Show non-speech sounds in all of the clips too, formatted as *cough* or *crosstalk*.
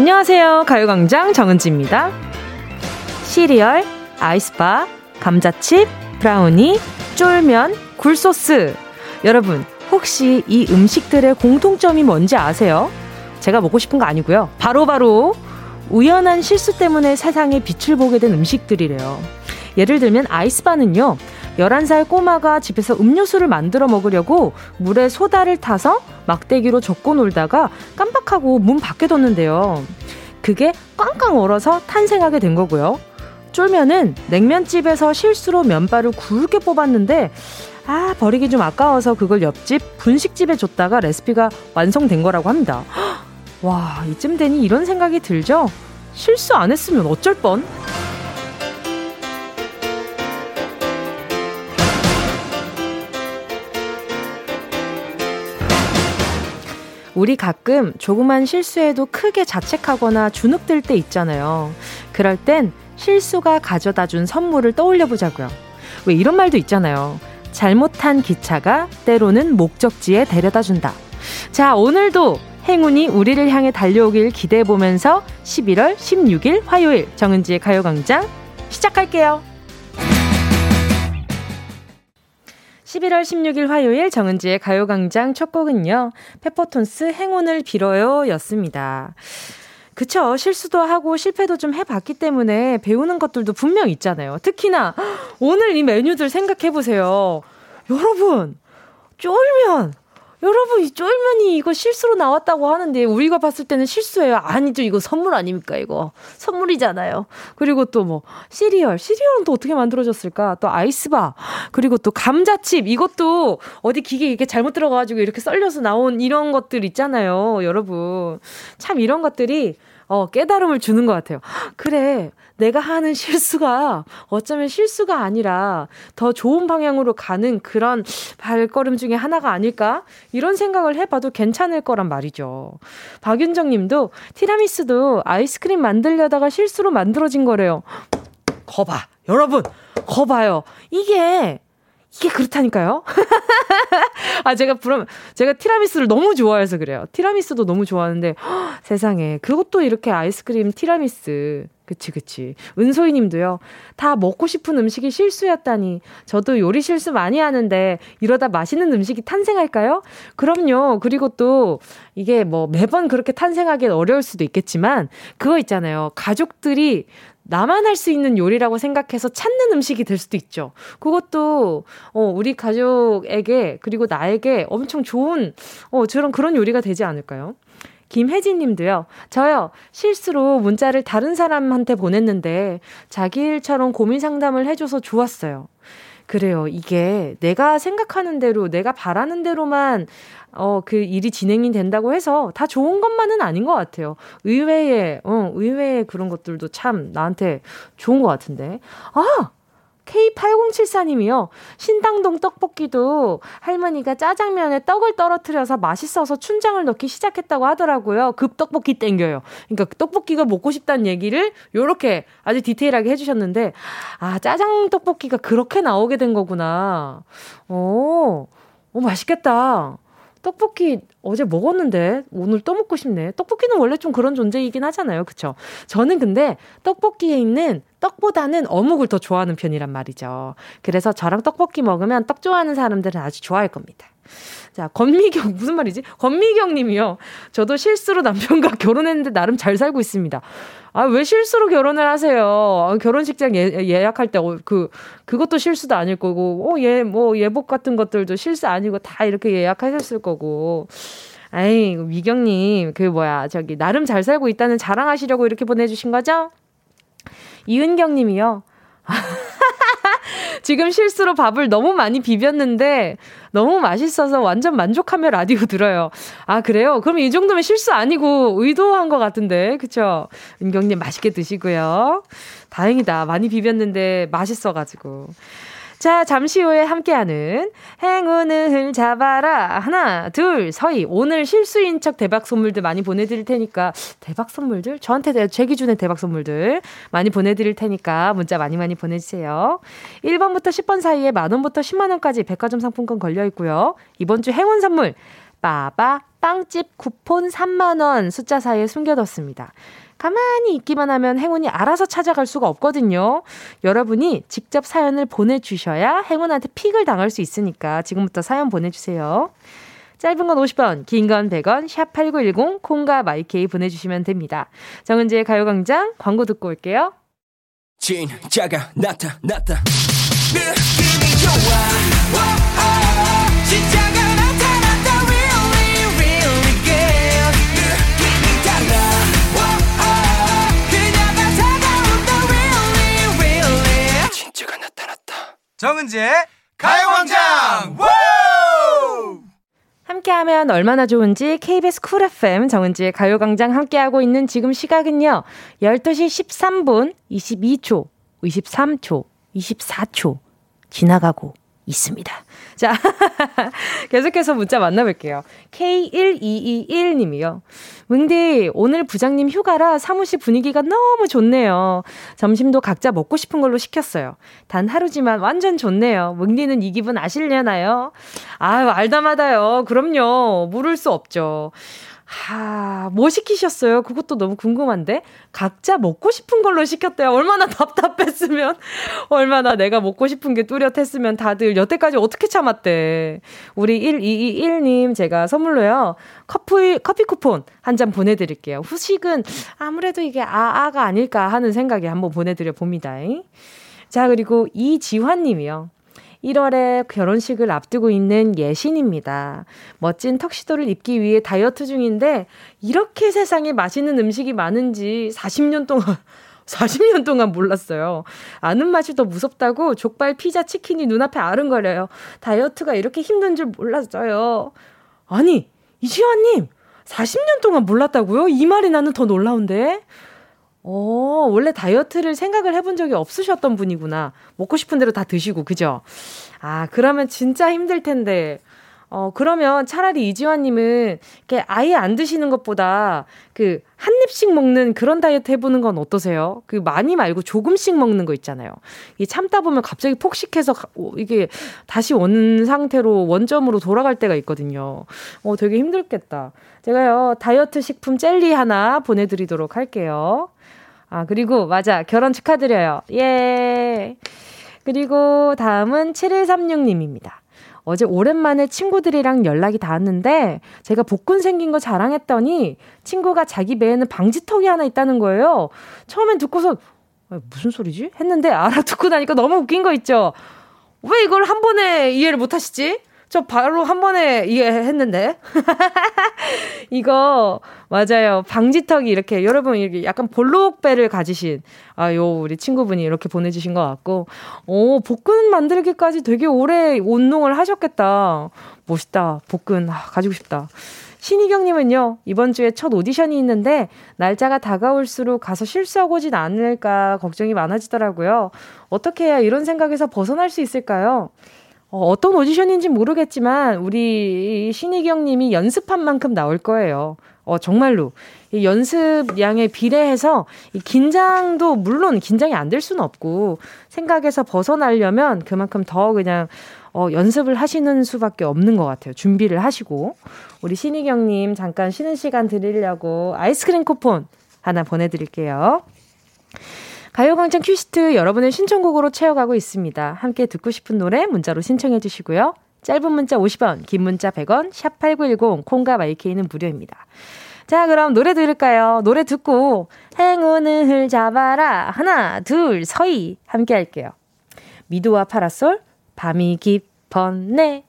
안녕하세요. 가요광장 정은지입니다. 시리얼, 아이스바, 감자칩, 브라우니, 쫄면, 굴소스. 여러분, 혹시 이 음식들의 공통점이 뭔지 아세요? 제가 먹고 싶은 거 아니고요. 바로바로 바로 우연한 실수 때문에 세상에 빛을 보게 된 음식들이래요. 예를 들면 아이스바는요. 11살 꼬마가 집에서 음료수를 만들어 먹으려고 물에 소다를 타서 막대기로 젓고 놀다가 깜빡하고 문 밖에 뒀는데요. 그게 꽝꽝 얼어서 탄생하게 된 거고요. 쫄면은 냉면집에서 실수로 면발을 굵게 뽑았는데 아 버리기 좀 아까워서 그걸 옆집 분식집에 줬다가 레시피가 완성된 거라고 합니다. *gasps* 와 이쯤 되니 이런 생각이 들죠? 실수 안 했으면 어쩔 뻔? 우리 가끔 조그만 실수에도 크게 자책하거나 주눅들 때 있잖아요. 그럴 땐 실수가 가져다 준 선물을 떠올려 보자고요. 왜 이런 말도 있잖아요. 잘못한 기차가 때로는 목적지에 데려다 준다. 자, 오늘도 행운이 우리를 향해 달려오길 기대해 보면서 11월 16일 화요일 정은지의 가요광장 시작할게요. 11월 16일 화요일 정은지의 가요광장 첫 곡은요. 페퍼톤스 행운을 빌어요 였습니다. 그쵸. 실수도 하고 실패도 좀 해봤기 때문에 배우는 것들도 분명 있잖아요. 특히나 *gasps* 오늘 이 메뉴들 생각해보세요. 여러분, 쫄면! 여러분, 이 쫄면이 이거 실수로 나왔다고 하는데, 우리가 봤을 때는 실수예요. 아니죠. 이거 선물 아닙니까, 이거. 선물이잖아요. 그리고 또 뭐, 시리얼. 시리얼은 또 어떻게 만들어졌을까? 또 아이스바. 그리고 또 감자칩. 이것도 어디 기계 이렇게 잘못 들어가 가지고 이렇게 썰려서 나온 이런 것들 있잖아요. 여러분. 참 이런 것들이 어, 깨달음을 주는 것 같아요. 그래. 내가 하는 실수가 어쩌면 실수가 아니라 더 좋은 방향으로 가는 그런 발걸음 중에 하나가 아닐까? 이런 생각을 해봐도 괜찮을 거란 말이죠. 박윤정 님도 티라미수도 아이스크림 만들려다가 실수로 만들어진 거래요. 거봐. 여러분, 거봐요. 이게 이게 그렇다니까요. *laughs* 아 제가 그럼 제가 티라미수를 너무 좋아해서 그래요. 티라미수도 너무 좋아하는데 허, 세상에 그것도 이렇게 아이스크림 티라미수. 그치 그치. 은소희 님도요. 다 먹고 싶은 음식이 실수였다니. 저도 요리 실수 많이 하는데 이러다 맛있는 음식이 탄생할까요? 그럼요. 그리고 또 이게 뭐 매번 그렇게 탄생하기는 어려울 수도 있겠지만 그거 있잖아요. 가족들이 나만 할 수 있는 요리라고 생각해서 찾는 음식이 될 수도 있죠. 그것도 어 우리 가족에게 그리고 나에게 엄청 좋은 어 저런 그런 요리가 되지 않을까요? 김혜진 님도요. 저요. 실수로 문자를 다른 사람한테 보냈는데 자기 일처럼 고민 상담을 해줘서 좋았어요. 그래요. 이게 내가 생각하는 대로, 내가 바라는 대로만 어, 그 일이 진행이 된다고 해서 다 좋은 것만은 아닌 것 같아요. 의외의, 어, 의외의 그런 것들도 참 나한테 좋은 것 같은데. 아! K8074님이요. 신당동 떡볶이도 할머니가 짜장면에 떡을 떨어뜨려서 맛있어서 춘장을 넣기 시작했다고 하더라고요. 급 떡볶이 땡겨요. 그러니까 떡볶이가 먹고 싶다는 얘기를 요렇게 아주 디테일하게 해주셨는데, 아, 짜장 떡볶이가 그렇게 나오게 된 거구나. 오, 오, 맛있겠다. 떡볶이 어제 먹었는데 오늘 또 먹고 싶네. 떡볶이는 원래 좀 그런 존재이긴 하잖아요. 그쵸? 저는 근데 떡볶이에 있는 떡보다는 어묵을 더 좋아하는 편이란 말이죠. 그래서 저랑 떡볶이 먹으면 떡 좋아하는 사람들은 아주 좋아할 겁니다. 자, 권미경, 무슨 말이지? 권미경 님이요. 저도 실수로 남편과 결혼했는데 나름 잘 살고 있습니다. 아, 왜 실수로 결혼을 하세요? 아, 결혼식장 예, 예약할 때, 어, 그, 그것도 실수도 아닐 거고, 어, 예, 뭐, 예복 같은 것들도 실수 아니고 다 이렇게 예약하셨을 거고. 아이, 미경님, 그 뭐야, 저기, 나름 잘 살고 있다는 자랑하시려고 이렇게 보내주신 거죠? 이은경 님이요. *laughs* 지금 실수로 밥을 너무 많이 비볐는데 너무 맛있어서 완전 만족하며 라디오 들어요. 아, 그래요? 그럼 이 정도면 실수 아니고 의도한 것 같은데. 그쵸? 은경님 맛있게 드시고요. 다행이다. 많이 비볐는데 맛있어가지고. 자, 잠시 후에 함께하는 행운을 잡아라. 하나, 둘, 서희. 오늘 실수인 척 대박 선물들 많이 보내드릴 테니까, 대박 선물들? 저한테 제 기준의 대박 선물들 많이 보내드릴 테니까 문자 많이 많이 보내주세요. 1번부터 10번 사이에 만원부터 10만원까지 백화점 상품권 걸려 있고요. 이번 주 행운 선물, 빠바, 빵집 쿠폰 3만원 숫자 사이에 숨겨뒀습니다. 가만히 있기만 하면 행운이 알아서 찾아갈 수가 없거든요. 여러분이 직접 사연을 보내주셔야 행운한테 픽을 당할 수 있으니까 지금부터 사연 보내주세요. 짧은 건 50원, 긴 건 100원, 샵 8910, 콩과 마이케이 보내주시면 됩니다. 정은지의 가요광장 광고 듣고 올게요. 진짜가 나타났다. 느낌이 좋아. 오, 오, 진짜 정은지의 가요광장. 함께하면 얼마나 좋은지 KBS 쿨 FM 정은지의 가요광장 함께하고 있는 지금 시각은요. 12시 13분 22초, 23초, 24초 지나가고 있습니다. 자, *laughs* 계속해서 문자 만나볼게요. K1221님이요. 뭉디, 오늘 부장님 휴가라 사무실 분위기가 너무 좋네요. 점심도 각자 먹고 싶은 걸로 시켰어요. 단 하루지만 완전 좋네요. 뭉디는 이 기분 아실려나요? 아유, 알다마다요. 그럼요. 모를 수 없죠. 하, 뭐 시키셨어요? 그것도 너무 궁금한데? 각자 먹고 싶은 걸로 시켰대요. 얼마나 *laughs* 답답했으면, 얼마나 내가 먹고 싶은 게 뚜렷했으면 다들 여태까지 어떻게 참았대. 우리 1221님 제가 선물로요. 커피, 커피 쿠폰 한 잔 보내드릴게요. 후식은 아무래도 이게 아아가 아닐까 하는 생각에 한번 보내드려 봅니다. 자, 그리고 이지환 님이요. 1월에 결혼식을 앞두고 있는 예신입니다. 멋진 턱시도를 입기 위해 다이어트 중인데 이렇게 세상에 맛있는 음식이 많은지 40년 동안 *laughs* 40년 동안 몰랐어요. 아는 맛이 더 무섭다고 족발, 피자, 치킨이 눈앞에 아른거려요. 다이어트가 이렇게 힘든 줄 몰랐어요. 아니, 이지환님, 40년 동안 몰랐다고요? 이 말이 나는 더 놀라운데? 어, 원래 다이어트를 생각을 해본 적이 없으셨던 분이구나. 먹고 싶은 대로 다 드시고, 그죠? 아, 그러면 진짜 힘들 텐데. 어, 그러면 차라리 이지환님은 이렇게 아예 안 드시는 것보다 그 한 입씩 먹는 그런 다이어트 해보는 건 어떠세요? 그 많이 말고 조금씩 먹는 거 있잖아요. 이 참다 보면 갑자기 폭식해서 이게 다시 원 상태로 원점으로 돌아갈 때가 있거든요. 어, 되게 힘들겠다. 제가요, 다이어트 식품 젤리 하나 보내드리도록 할게요. 아, 그리고, 맞아. 결혼 축하드려요. 예. 그리고 다음은 7136님입니다. 어제 오랜만에 친구들이랑 연락이 닿았는데 제가 복근 생긴 거 자랑했더니 친구가 자기 배에는 방지턱이 하나 있다는 거예요. 처음엔 듣고서 무슨 소리지? 했는데 알아듣고 나니까 너무 웃긴 거 있죠. 왜 이걸 한 번에 이해를 못 하시지? 저 바로 한 번에 이해했는데. *laughs* 이거, 맞아요. 방지턱이 이렇게, 여러분, 이렇게 약간 볼록배를 가지신, 아, 요, 우리 친구분이 이렇게 보내 주신 것 같고, 오, 복근 만들기까지 되게 오래 운동을 하셨겠다. 멋있다. 복근, 아, 가지고 싶다. 신희경님은요, 이번 주에 첫 오디션이 있는데, 날짜가 다가올수록 가서 실수하고진 않을까 걱정이 많아지더라고요. 어떻게 해야 이런 생각에서 벗어날 수 있을까요? 어, 어떤 오디션인지 모르겠지만 우리 신희경 님이 연습한 만큼 나올 거예요. 어, 정말로. 이 연습량에 비례해서 이 긴장도 물론 긴장이 안 될 수는 없고 생각에서 벗어나려면 그만큼 더 그냥 어, 연습을 하시는 수밖에 없는 것 같아요. 준비를 하시고. 우리 신희경 님 잠깐 쉬는 시간 드리려고 아이스크림 쿠폰 하나 보내드릴게요. 가요광장 큐시트 여러분의 신청곡으로 채워가고 있습니다. 함께 듣고 싶은 노래 문자로 신청해 주시고요. 짧은 문자 50원, 긴 문자 100원, 샵 8910, 콩과 마이케이는 무료입니다. 자, 그럼 노래 들을까요? 노래 듣고 행운을 잡아라. 하나, 둘, 서희. 함께 할게요. 미도와 파라솔, 밤이 깊었네.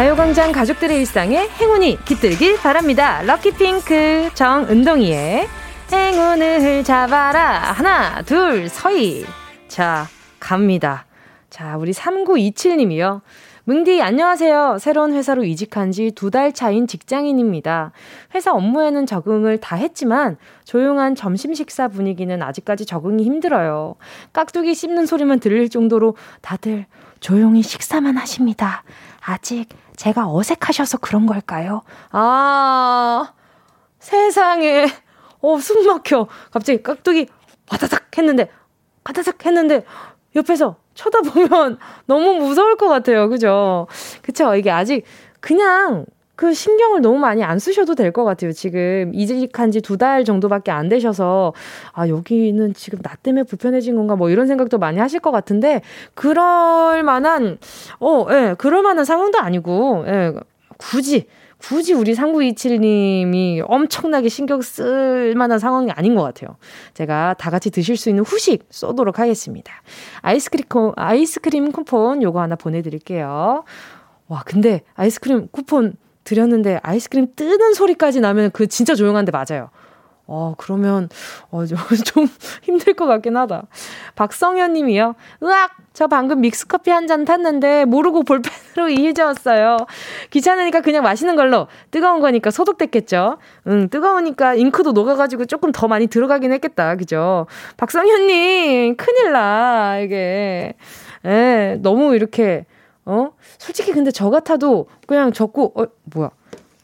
가요광장 가족들의 일상에 행운이 깃들길 바랍니다. 럭키핑크 정은동이의 행운을 잡아라. 하나, 둘, 서희. 자, 갑니다. 자, 우리 3927님이요. 뭉디, 안녕하세요. 새로운 회사로 이직한 지 두 달 차인 직장인입니다. 회사 업무에는 적응을 다 했지만 조용한 점심 식사 분위기는 아직까지 적응이 힘들어요. 깍두기 씹는 소리만 들릴 정도로 다들 조용히 식사만 하십니다. 아직 제가 어색하셔서 그런 걸까요? 아, 세상에. 어, 숨 막혀. 갑자기 깍두기 와다닥 했는데, 가다삭 했는데 옆에서 쳐다보면 *laughs* 너무 무서울 것 같아요. 그죠? 그쵸? 이게 아직 그냥 그 신경을 너무 많이 안 쓰셔도 될 것 같아요. 지금 이직한 지 두 달 정도밖에 안 되셔서, 아, 여기는 지금 나 때문에 불편해진 건가, 뭐 이런 생각도 많이 하실 것 같은데, 그럴 만한, 어, 예, 그럴 만한 상황도 아니고, 예, 굳이, 굳이 우리 3927님이 엄청나게 신경 쓸 만한 상황이 아닌 것 같아요. 제가 다 같이 드실 수 있는 후식 쏘도록 하겠습니다. 아이스크림, 아이스크림 쿠폰 요거 하나 보내드릴게요. 와, 근데 아이스크림 쿠폰 드렸는데 아이스크림 뜨는 소리까지 나면 그 진짜 조용한데 맞아요. 어, 그러면, 어, *laughs* 좀 힘들 것 같긴 하다. 박성현 님이요. 으악! 저 방금 믹스커피 한 잔 탔는데 모르고 볼펜으로 *laughs* 이해졌어요. 귀찮으니까 그냥 마시는 걸로. 뜨거운 거니까 소독됐겠죠? 응, 뜨거우니까 잉크도 녹아가지고 조금 더 많이 들어가긴 했겠다. 그죠? 박성현 님, 큰일 나, 이게. 예, 너무 이렇게 어? 솔직히 근데 저 같아도 그냥 적고, 어, 뭐야.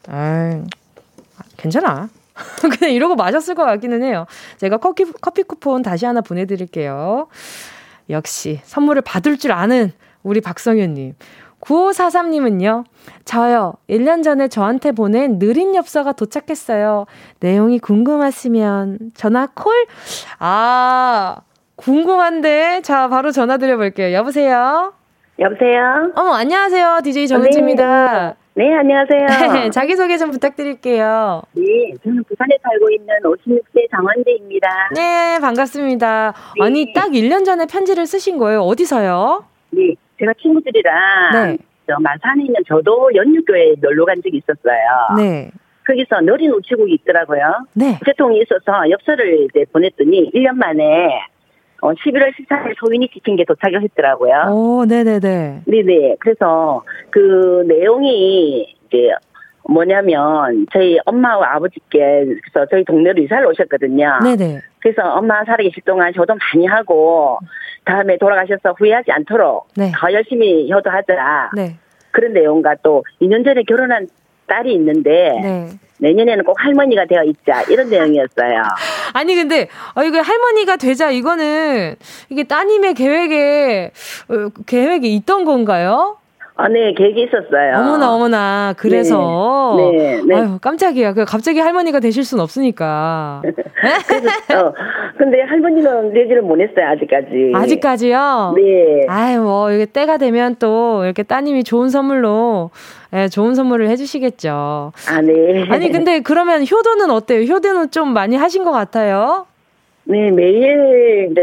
아 괜찮아. *laughs* 그냥 이러고 마셨을 것 같기는 해요. 제가 커피, 커피 쿠폰 다시 하나 보내드릴게요. 역시 선물을 받을 줄 아는 우리 박성현님. 9543님은요, 저요, 1년 전에 저한테 보낸 느린 엽서가 도착했어요. 내용이 궁금하시면 전화 콜? 아, 궁금한데? 자, 바로 전화 드려볼게요. 여보세요? 여보세요? 어머, 안녕하세요. DJ 정은지입니다. 네, 네 안녕하세요. *laughs* 자기소개 좀 부탁드릴게요. 네, 저는 부산에 살고 있는 56세 장원재입니다. 네, 반갑습니다. 네. 아니, 딱 1년 전에 편지를 쓰신 거예요. 어디서요? 네, 제가 친구들이랑 네. 저 마산에 있는 저도 연육교에 놀러 간 적이 있었어요. 네. 거기서 너린 우체국이 있더라고요. 네. 우체통이 있어서 엽서를 이제 보냈더니 1년 만에 어, 11월 14일 소인이 찍힌 게 도착을 했더라고요. 오, 네네네. 네네. 그래서 그 내용이 이제 뭐냐면 저희 엄마와 아버지께 그래서 저희 동네로 이사를 오셨거든요. 네네. 그래서 엄마 살아계실 동안 효도 많이 하고 다음에 돌아가셔서 후회하지 않도록 네. 더 열심히 효도하자. 네. 그런 내용과 또 2년 전에 결혼한 딸이 있는데 네. 내년에는 꼭 할머니가 되어 있자 이런 내용이었어요. *laughs* 아니 근데 어 이거 할머니가 되자 이거는 이게 따님의 계획에 어, 계획이 있던 건가요? 아, 네, 계획이 있었어요. 어머나, 어머나. 그래서. 네, 네. 네. 아유, 깜짝이야. 그 갑자기 할머니가 되실 순 없으니까. *laughs* 그래서, 어, 근데 할머니는 얘기를 못 했어요, 아직까지. 아직까지요? 네. 아유, 뭐, 이게 때가 되면 또 이렇게 따님이 좋은 선물로, 예, 좋은 선물을 해주시겠죠. 아, 네. 아니, 근데 그러면 효도는 어때요? 효도는 좀 많이 하신 것 같아요? 네, 매일,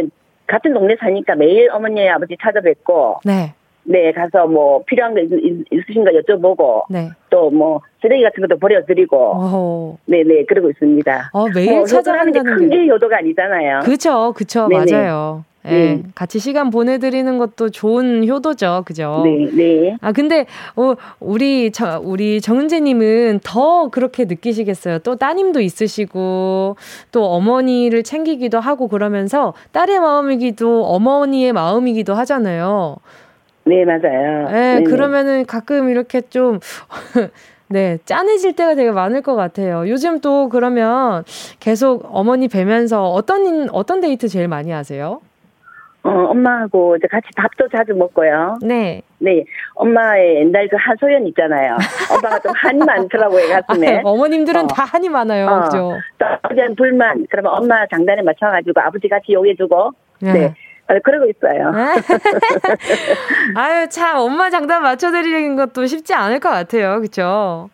같은 동네 사니까 매일 어머니, 아버지 찾아뵙고. 네. 네, 가서 뭐 필요한 거 있, 으신가 여쭤보고 네. 또뭐 쓰레기 같은 것도 버려드리고 네네 네, 그러고 있습니다. 어, 매일 뭐, 찾아간다는 큰게 효도가 아니잖아요. 그렇죠, 그렇죠, 맞아요. 네. 네. 같이 시간 보내드리는 것도 좋은 효도죠, 그죠? 네, 네. 아 근데 어, 우리 저 우리 정은재님은 더 그렇게 느끼시겠어요. 또 따님도 있으시고 또 어머니를 챙기기도 하고 그러면서 딸의 마음이기도 어머니의 마음이기도 하잖아요. 네, 맞아요. 네, 네네. 그러면은 가끔 이렇게 좀, *laughs* 네, 짠해질 때가 되게 많을 것 같아요. 요즘 또 그러면 계속 어머니 뵈면서 어떤, 어떤 데이트 제일 많이 하세요? 어, 엄마하고 이제 같이 밥도 자주 먹고요. 네. 네. 엄마의 옛날 그 하소연 있잖아요. 엄마가 좀 한이 *laughs* 많더라고요, 가슴에. 아, 어머님들은 어. 다 한이 많아요. 어. 그죠? 또 아버지는 불만. 그러면 엄마 장단에 맞춰가지고 아버지 같이 요해주고. 네. 네. 아, 그러고 있어요. *laughs* 아유, 참, 엄마 장단 맞춰드리는 것도 쉽지 않을 것 같아요. 그쵸?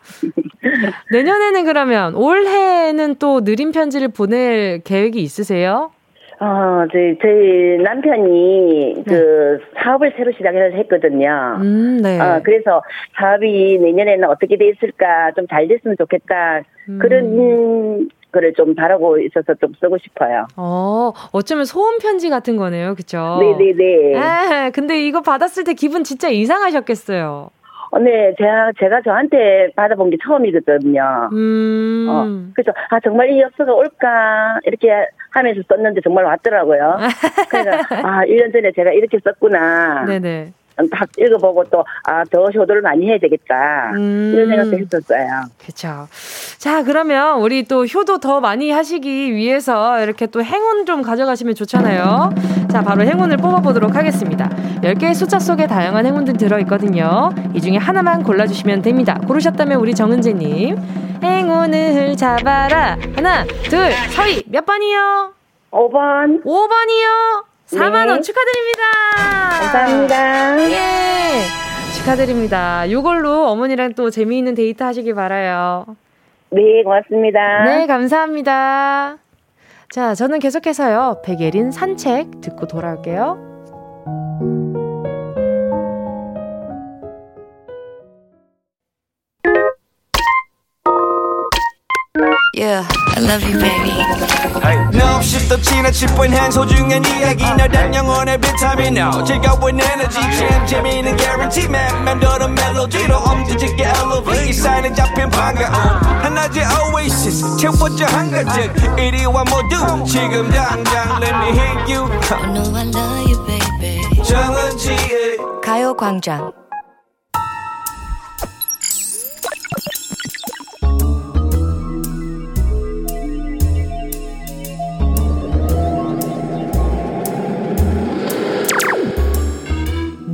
내년에는 그러면, 올해는 또 느린 편지를 보낼 계획이 있으세요? 어, 저희, 저희 남편이 네. 그 사업을 새로 시작을 했거든요. 음, 네. 어, 그래서 사업이 내년에는 어떻게 돼 있을까, 좀 잘 됐으면 좋겠다. 음. 그런 거를 좀 바라고 있어서 좀 쓰고 싶어요. 어, 어쩌면 소원 편지 같은 거네요. 그쵸? 네네네. 아, 근데 이거 받았을 때 기분 진짜 이상하셨겠어요. 어, 네, 제가, 제가 저한테 받아본 게 처음이거든요. 음. 어, 그래서, 아, 정말 이 엽서가 올까, 이렇게 하면서 썼는데 정말 왔더라고요. 그래서, *laughs* 아, 1년 전에 제가 이렇게 썼구나. 네네. 다 읽어보고 또, 아, 더 효도를 많이 해야 되겠다. 음. 이런 생각도 했었어요. 그쵸. 자, 그러면 우리 또 효도 더 많이 하시기 위해서 이렇게 또 행운 좀 가져가시면 좋잖아요. 자, 바로 행운을 뽑아보도록 하겠습니다. 10개의 숫자 속에 다양한 행운들 들어있거든요. 이 중에 하나만 골라주시면 됩니다. 고르셨다면 우리 정은재님. 행운을 잡아라. 하나, 둘, 서희, 몇 번이요? 5번. 5번이요? 4만원 네. 축하드립니다. 감사합니다. 예. 축하드립니다. 이걸로 어머니랑 또 재미있는 데이트 하시길 바라요. 네, 고맙습니다. 네, 감사합니다. 자, 저는 계속해서요. 백예린 산책 듣고 돌아올게요. Yeah, I love you, baby. No, 없이 또 지나칠 뻔한 소중한 이야기. 너란 영혼의 비타민 No 즐거운 에너지. 참 재미있는 guarantee man. 맘대로 멜로디로 엄지짓게 elevate. 이 사인에 잡힌 반가움. 하나의 oasis 채워져 한가득. 이리와 모두 지금 당장 let me hit you. I know I love you, baby. 정은지의 가요광장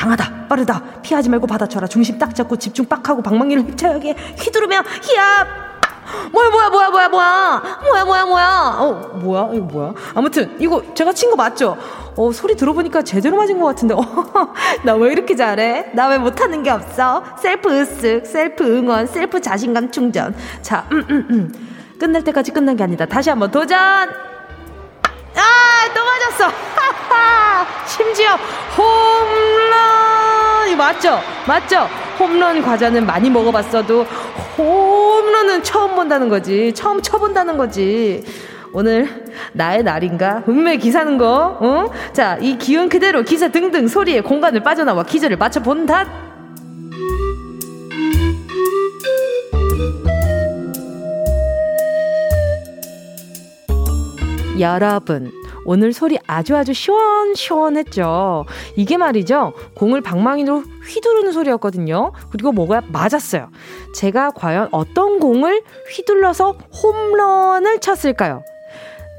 어? 강하다, 빠르다, 피하지 말고 받아쳐라. 중심 딱 잡고 집중 빡 하고 방망이를 힘차게 휘두르며 히압! 뭐야, 뭐야, 뭐야, 뭐야, 뭐야, 뭐야, 뭐야, 뭐야, 어, 뭐야, 이거 뭐야? 아무튼, 이거 제가 친 거 맞죠? 어, 소리 들어보니까 제대로 맞은 것 같은데, *laughs* 어, 나 왜 이렇게 잘해? 나 왜 못하는 게 없어? 셀프 으쓱, 셀프 응원, 셀프 자신감 충전. 자, 음, 음, 음. 끝날 때까지 끝난 게 아니다. 다시 한번 도전! 아, 또 맞았어! *laughs* 심지어 홈런! 이 맞죠? 맞죠? 홈런 과자는 많이 먹어봤어도 홈런은 처음 본다는 거지. 처음 쳐본다는 거지. 오늘 나의 날인가? 운매 기사는 거, 어? 자, 이 기운 그대로 기사 등등 소리에 공간을 빠져나와 퀴즈를 맞춰본다. 여러분, 오늘 소리 아주 아주 시원시원했죠. 이게 말이죠. 공을 방망이로 휘두르는 소리였거든요. 그리고 뭐가 맞았어요. 제가 과연 어떤 공을 휘둘러서 홈런을 쳤을까요?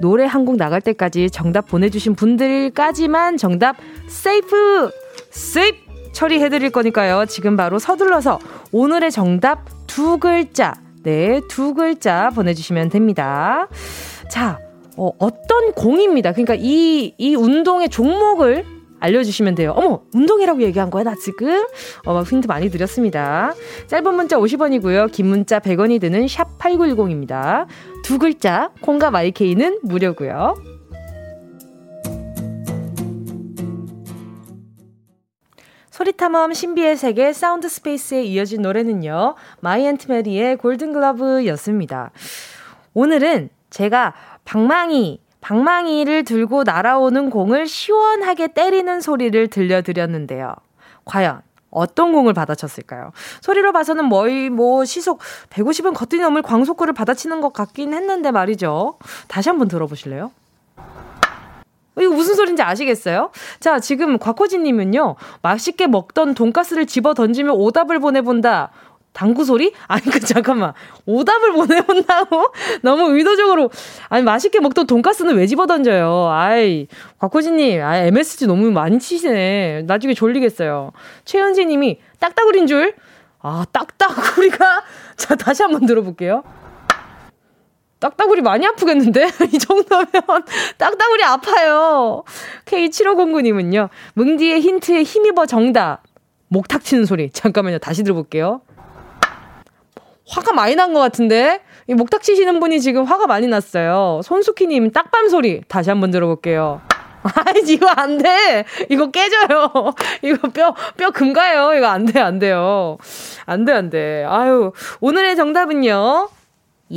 노래 한 곡 나갈 때까지 정답 보내주신 분들까지만 정답 세이프! 세이프! 처리해드릴 거니까요. 지금 바로 서둘러서 오늘의 정답 두 글자, 네, 두 글자 보내주시면 됩니다. 자, 어, 어떤 공입니다. 그러니까 이, 이 운동의 종목을 알려주시면 돼요. 어머, 운동이라고 얘기한 거야, 나 지금? 어, 힌트 많이 드렸습니다. 짧은 문자 50원이고요. 긴 문자 100원이 드는 샵 8910입니다. 두 글자, 콩과 마이케이는 무료고요. 소리탐험 신비의 세계 사운드 스페이스에 이어진 노래는요. 마이 앤트 메리의 골든 글러브였습니다. 오늘은 제가 방망이, 방망이를 들고 날아오는 공을 시원하게 때리는 소리를 들려드렸는데요. 과연 어떤 공을 받아쳤을까요? 소리로 봐서는 뭐이 뭐 시속 150은 거뜬히 넘을 광속구를 받아치는 것 같긴 했는데 말이죠. 다시 한번 들어보실래요? 이거 무슨 소린지 아시겠어요? 자, 지금 곽호진님은요, 맛있게 먹던 돈가스를 집어 던지며 오답을 보내본다. 당구 소리? *laughs* 아니, 그, 잠깐만. 오답을 보내본다고? *laughs* 너무 의도적으로. 아니, 맛있게 먹던 돈가스는 왜 집어 던져요? 아이, 곽호진님, 아 MSG 너무 많이 치시네. 나중에 졸리겠어요. 최현지 님이 딱따구리인 줄? 아, 딱따구리가? *laughs* 자, 다시 한번 들어볼게요. 딱따구리 많이 아프겠는데? 이 정도면 딱따구리 아파요. K7509님은요. 뭉디의 힌트에 힘입어 정답. 목탁 치는 소리. 잠깐만요. 다시 들어볼게요. 화가 많이 난 것 같은데? 이 목탁 치시는 분이 지금 화가 많이 났어요. 손수키님, 딱밤 소리. 다시 한번 들어볼게요. *laughs* 아이, 이거 안 돼! 이거 깨져요. *laughs* 이거 뼈, 뼈 금가요. 이거 안 돼, 안 돼요. 안 돼, 안 돼. 아유, 오늘의 정답은요.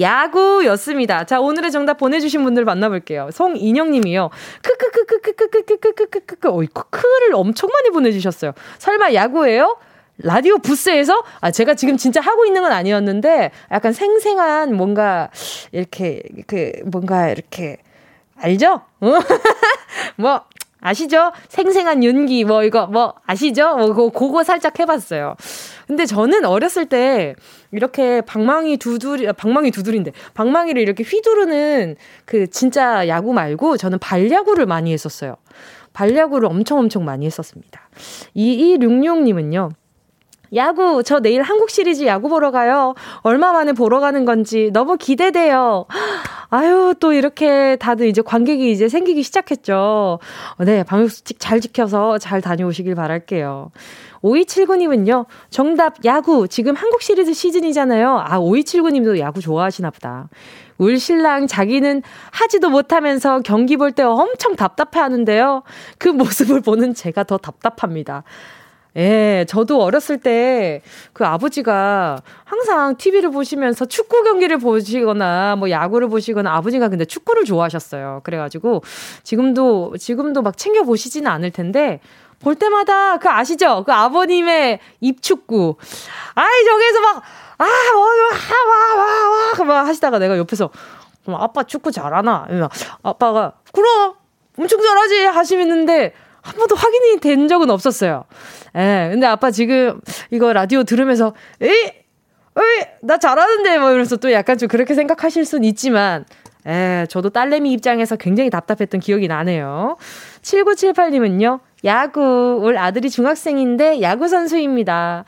야구였습니다. 자, 오늘의 정답 보내주신 분들 만나볼게요. 송인영 님이요. 크크크크크크크크크크크크크. 어이, 크를 엄청 많이 보내주셨어요. 설마 야구예요? 라디오 부스에서 아 제가 지금 진짜 하고 있는 건 아니었는데 약간 생생한 뭔가 이렇게 그 뭔가 이렇게 알죠? *laughs* 뭐 아시죠? 생생한 윤기 뭐 이거 뭐 아시죠? 뭐 그거, 살짝 해봤어요. 근데 저는 어렸을 때 이렇게 방망이 두드리 방망이 두드린데 방망이를 이렇게 휘두르는 그 진짜 야구 말고 저는 발야구를 많이 했었어요. 발야구를 엄청 엄청 많이 했었습니다. 2266님은요. 야구, 저 내일 한국 시리즈 야구 보러 가요. 얼마 만에 보러 가는 건지 너무 기대돼요. 아유, 또 이렇게 다들 이제 관객이 이제 생기기 시작했죠. 네, 방역수칙 잘 지켜서 잘 다녀오시길 바랄게요. 5279님은요, 정답, 야구. 지금 한국 시리즈 시즌이잖아요. 아, 5279님도 야구 좋아하시나 보다. 울 신랑 자기는 하지도 못하면서 경기 볼 때 엄청 답답해 하는데요. 그 모습을 보는 제가 더 답답합니다. 예, 저도 어렸을 때 그 아버지가 항상 TV를 보시면서 축구 경기를 보시거나 뭐 야구를 보시거나 아버지가 근데 축구를 좋아하셨어요. 그래가지고 지금도, 지금도 막 챙겨보시지는 않을 텐데 볼 때마다 그 아시죠? 그 아버님의 입축구. 아이, 저기에서 막, 아, 어, 와, 와, 와, 와, 막 하시다가 내가 옆에서 아빠 축구 잘하나? 아빠가, 그럼! 엄청 잘하지! 하시는데 한 번도 확인이 된 적은 없었어요. 예, 근데 아빠 지금 이거 라디오 들으면서, 에이! 에이! 나 잘하는데! 뭐 이러면서 또 약간 좀 그렇게 생각하실 순 있지만, 예, 저도 딸내미 입장에서 굉장히 답답했던 기억이 나네요. 7978님은요, 야구, 올 아들이 중학생인데 야구 선수입니다.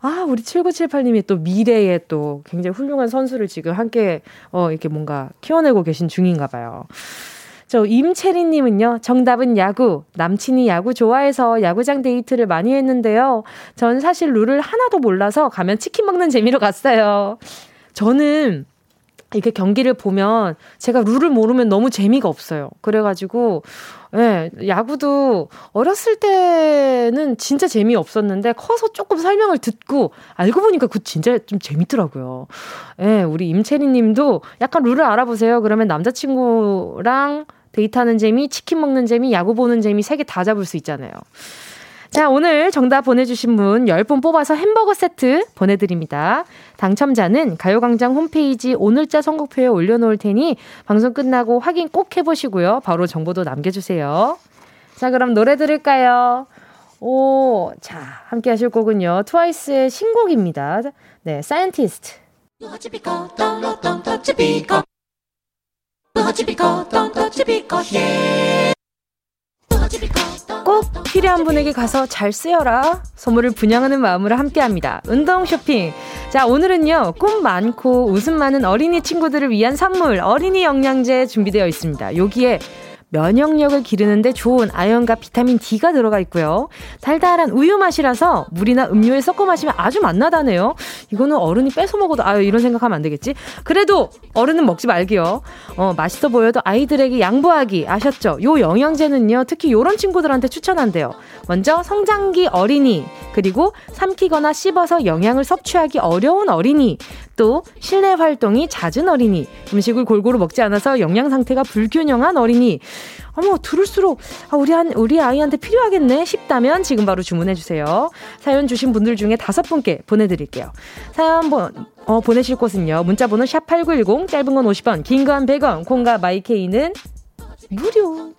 아, 우리 7978님이 또 미래에 또 굉장히 훌륭한 선수를 지금 함께, 어, 이렇게 뭔가 키워내고 계신 중인가 봐요. 저 임채리님은요, 정답은 야구. 남친이 야구 좋아해서 야구장 데이트를 많이 했는데요. 전 사실 룰을 하나도 몰라서 가면 치킨 먹는 재미로 갔어요. 저는 이렇게 경기를 보면 제가 룰을 모르면 너무 재미가 없어요. 그래가지고, 예, 야구도 어렸을 때는 진짜 재미없었는데 커서 조금 설명을 듣고 알고 보니까 그 진짜 좀 재밌더라고요. 예, 우리 임채리 님도 약간 룰을 알아보세요. 그러면 남자친구랑 데이트하는 재미, 치킨 먹는 재미, 야구 보는 재미 세 개 다 잡을 수 있잖아요. 자, 오늘 정답 보내주신 분 10분 뽑아서 햄버거 세트 보내드립니다. 당첨자는 가요광장 홈페이지 오늘자 선곡표에 올려놓을 테니 방송 끝나고 확인 꼭 해보시고요. 바로 정보도 남겨주세요. 자, 그럼 노래 들을까요? 오, 자, 함께 하실 곡은요. 트와이스의 신곡입니다. 네, 사이언티스트. 꼭 필요한 분에게 가서 잘 쓰여라. 선물을 분양하는 마음으로 함께 합니다. 운동 쇼핑. 자, 오늘은요, 꿈 많고 웃음 많은 어린이 친구들을 위한 선물, 어린이 영양제 준비되어 있습니다. 여기에 면역력을 기르는데 좋은 아연과 비타민 D가 들어가 있고요. 달달한 우유 맛이라서 물이나 음료에 섞어 마시면 아주 맛나다네요. 이거는 어른이 뺏어 먹어도 아유 이런 생각하면 안 되겠지. 그래도 어른은 먹지 말기요. 어, 맛있어 보여도 아이들에게 양보하기 아셨죠? 요 영양제는요. 특히 요런 친구들한테 추천한대요. 먼저 성장기 어린이 그리고 삼키거나 씹어서 영양을 섭취하기 어려운 어린이 또 실내 활동이 잦은 어린이 음식을 골고루 먹지 않아서 영양 상태가 불균형한 어린이 어머 들을수록 아, 우리 한 우리 아이한테 필요하겠네 싶다면 지금 바로 주문해 주세요. 사연 주신 분들 중에 다섯 분께 보내 드릴게요. 사연 번 어, 보내실 곳은요. 문자 번호 샵 #8910 짧은 건 50원, 긴 건 100원, 콩과 마이케이는 무료.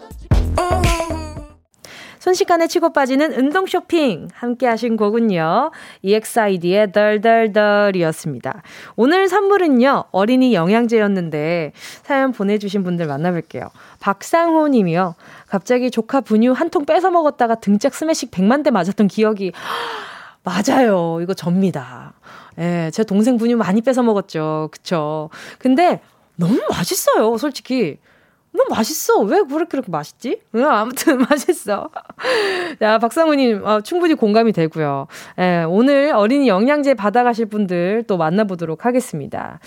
순식간에 치고 빠지는 운동 쇼핑 함께 하신 곡은요. EXID의 덜덜덜이었습니다. 오늘 선물은요. 어린이 영양제였는데 사연 보내주신 분들 만나볼게요. 박상호 님이요. 갑자기 조카 분유 한 통 뺏어 먹었다가 등짝 스매식 100만 대 맞았던 기억이 맞아요. 이거 접니다. 예, 제 동생 분유 많이 뺏어 먹었죠. 그쵸. 근데 너무 맛있어요, 솔직히. 너무 맛있어. 왜 그렇게 그렇게 맛있지? 응, 아무튼 *laughs* 맛있어. 자, 박상우님, 어, 충분히 공감이 되고요. 예, 오늘 어린이 영양제 받아가실 분들 또 만나보도록 하겠습니다.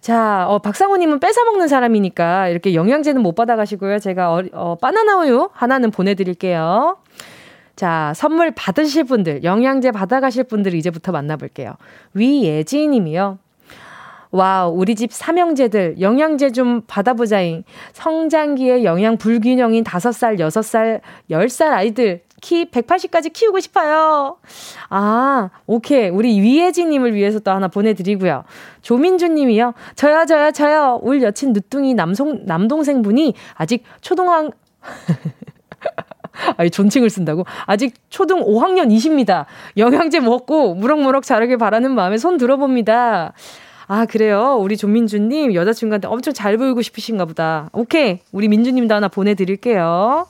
자, 어, 박상호님은 뺏어 먹는 사람이니까 이렇게 영양제는 못 받아가시고요. 제가 어, 어, 바나나 우유 하나는 보내드릴게요. 자, 선물 받으실 분들, 영양제 받아가실 분들 이제부터 만나볼게요. 위예지 님이요. 와우, 우리 집 삼형제들 영양제 좀 받아보자잉. 성장기에 영양 불균형인 5살, 6살, 10살 아이들 키 180까지 키우고 싶어요. 아, 오케이. 우리 위혜진님을 위해서 또 하나 보내드리고요. 조민주님이요. 저요, 저요, 저요. 올 여친 늦둥이 남송, 남동생분이 아직 초등학, *laughs* 아니, 존칭을 쓴다고? 아직 초등 5학년이십니다. 영양제 먹고 무럭무럭 자라길 바라는 마음에 손 들어봅니다. 아, 그래요? 우리 조민주님, 여자친구한테 엄청 잘 보이고 싶으신가 보다. 오케이. 우리 민주님도 하나 보내드릴게요.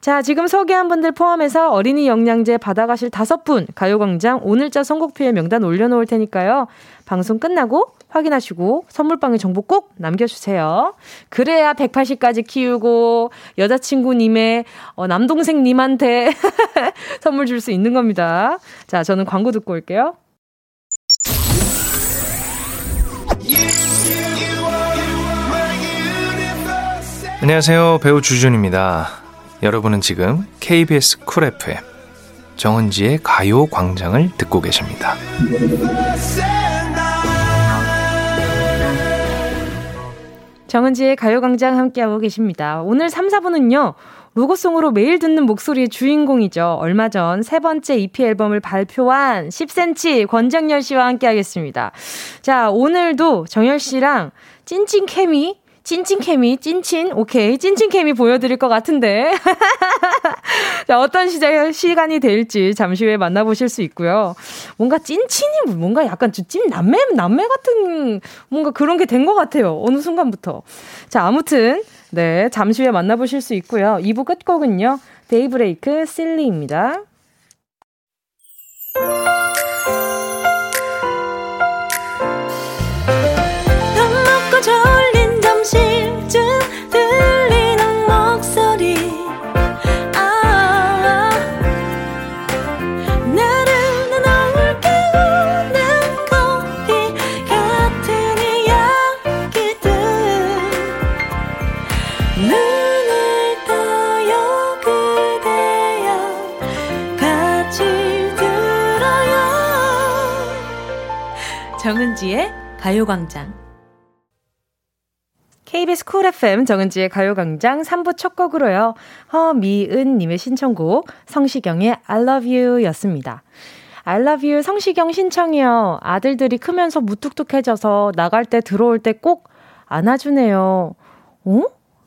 자, 지금 소개한 분들 포함해서 어린이 영양제 받아가실 다섯 분 가요광장 오늘자 선곡표에 명단 올려놓을 테니까요. 방송 끝나고 확인하시고 선물방에 정보 꼭 남겨주세요. 그래야 180까지 키우고 여자친구님의 어, 남동생님한테 *laughs* 선물 줄 수 있는 겁니다. 자, 저는 광고 듣고 올게요. 안녕하세요. 배우 주준입니다. 여러분은 지금 KBS 쿨 FM 정은지의 가요 광장을 듣고 계십니다. 정은지의 가요광장 함께하고 계십니다. 오늘 3, 4분은요, 로고송으로 매일 듣는 목소리의 주인공이죠. 얼마 전 세 번째 EP 앨범을 발표한 10cm 권정열 씨와 함께하겠습니다. 자, 오늘도 정열 씨랑 찐찐 케미 찐찐 케미, 찐친, 오케이. 찐친 케미 보여드릴 것 같은데. *laughs* 자, 어떤 시작, 시간이 될지 잠시 후에 만나보실 수 있고요. 뭔가 찐친이 뭔가 약간 찐 남매, 남매 같은 뭔가 그런 게 된 것 같아요. 어느 순간부터. 자, 아무튼, 네, 잠시 후에 만나보실 수 있고요. 2부 끝곡은요. 데이브레이크 실리입니다. 정은지의 가요광장. KBS 쿨 FM 정은지의 가요광장 3부 첫 곡으로요. 허미은님의 신청곡 성시경의 I love you 였습니다. I love you 성시경 신청이요. 아들들이 크면서 무뚝뚝해져서 나갈 때 들어올 때 꼭 안아주네요. 어?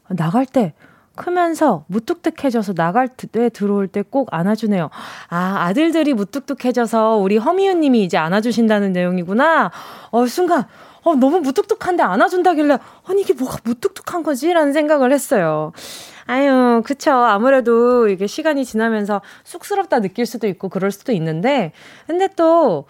나갈 때 크면서 무뚝뚝해져서 나갈 때 들어올 때 꼭 안아주네요. 아, 아들들이 무뚝뚝해져서 우리 허미윤 님이 이제 안아주신다는 내용이구나. 어, 순간, 어, 너무 무뚝뚝한데 안아준다길래, 아니, 이게 뭐가 무뚝뚝한 거지? 라는 생각을 했어요. 아유, 그쵸. 아무래도 이게 시간이 지나면서 쑥스럽다 느낄 수도 있고 그럴 수도 있는데, 근데 또,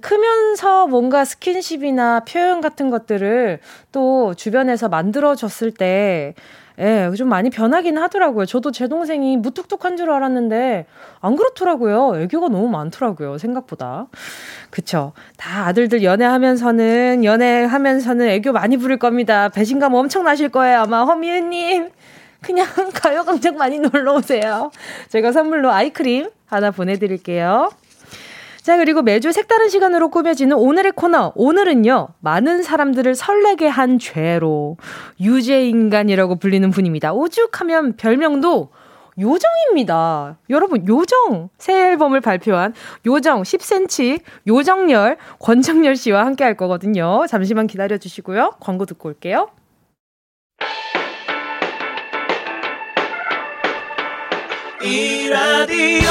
크면서 뭔가 스킨십이나 표현 같은 것들을 또 주변에서 만들어줬을 때, 예, 좀 많이 변하긴 하더라고요. 저도 제 동생이 무뚝뚝한 줄 알았는데 안 그렇더라고요. 애교가 너무 많더라고요. 생각보다. 그쵸. 다 아들들 연애하면서는 연애하면서는 애교 많이 부릴 겁니다. 배신감 엄청 나실 거예요. 아마 허미은님. 그냥 *laughs* 가요광장 많이 놀러 오세요. 제가 선물로 아이크림 하나 보내드릴게요. 자, 그리고 매주 색다른 시간으로 꾸며지는 오늘의 코너. 오늘은요, 많은 사람들을 설레게 한 죄로 유죄인간이라고 불리는 분입니다. 오죽하면 별명도 요정입니다. 여러분, 요정! 새 앨범을 발표한 요정 10cm, 요정열, 권정열 씨와 함께 할 거거든요. 잠시만 기다려 주시고요. 광고 듣고 올게요. 이 라디오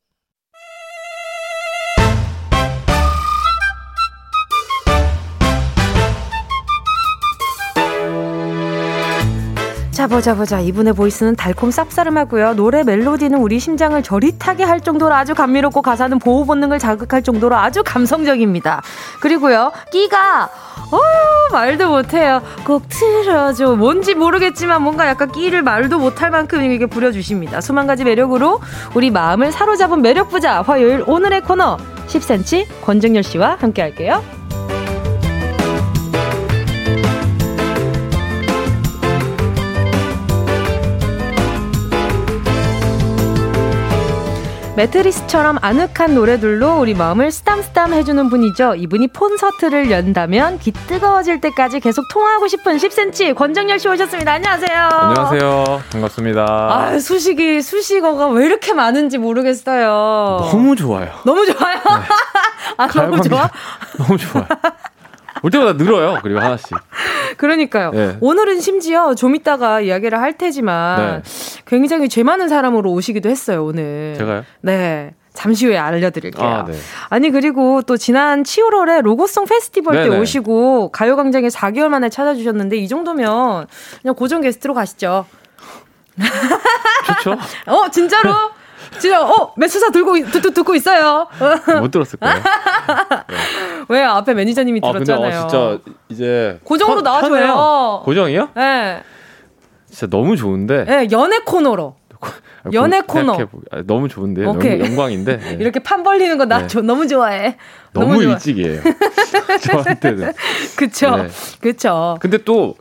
보자 보자 보자. 이분의 보이스는 달콤 쌉싸름하고요. 노래 멜로디는 우리 심장을 저릿하게 할 정도로 아주 감미롭고 가사는 보호 본능을 자극할 정도로 아주 감성적입니다. 그리고요 끼가 어 말도 못해요. 꼭 틀어줘. 뭔지 모르겠지만 뭔가 약간 끼를 말도 못할 만큼 이게 부려주십니다. 수만 가지 매력으로 우리 마음을 사로잡은 매력 부자 화요일 오늘의 코너 10cm 권정열 씨와 함께 할게요 매트리스처럼 아늑한 노래들로 우리 마음을 쓰담쓰담 해주는 분이죠. 이분이 콘서트를 연다면 귀 뜨거워질 때까지 계속 통화하고 싶은 10cm 권정열 씨 오셨습니다. 안녕하세요. 안녕하세요. 반갑습니다. 아, 수식이, 수식어가 왜 이렇게 많은지 모르겠어요. 너무 좋아요. 너무 좋아요? 네. *laughs* 아, 너무 좋아? 너무 좋아요. 올 때마다 늘어요. 그리고 하나씩. 그러니까요. 네. 오늘은 심지어 좀 이따가 이야기를 할 테지만 네. 굉장히 죄 많은 사람으로 오시기도 했어요, 오늘. 제가요? 네. 잠시 후에 알려드릴게요. 아, 네. 니 그리고 또 지난 7월에 로고송 페스티벌 네네. 때 오시고 가요광장에 4개월 만에 찾아주셨는데 이 정도면 그냥 고정 게스트로 가시죠. 좋죠. *laughs* 어 진짜로? 진짜 어 매수사 들고 듣, 듣고 있어요. 못 들었을 거예요. 네. *laughs* 왜 앞에 매니저님이 들었잖아요. 아, 근데 어, 진짜 이제 고정으로 나와줘요. 고정이요? 네. 진짜 너무 좋은데. 네, 연애 코너로. 연애 코너. 아, 너무 좋은데 너무 영광인데. *laughs* 네. 이렇게 판 벌리는 거나 네. 너무 좋아해. 너무, 너무 일찍이에요. *laughs* 저한테는. *laughs* 그쵸. 네. 그쵸. 근데 또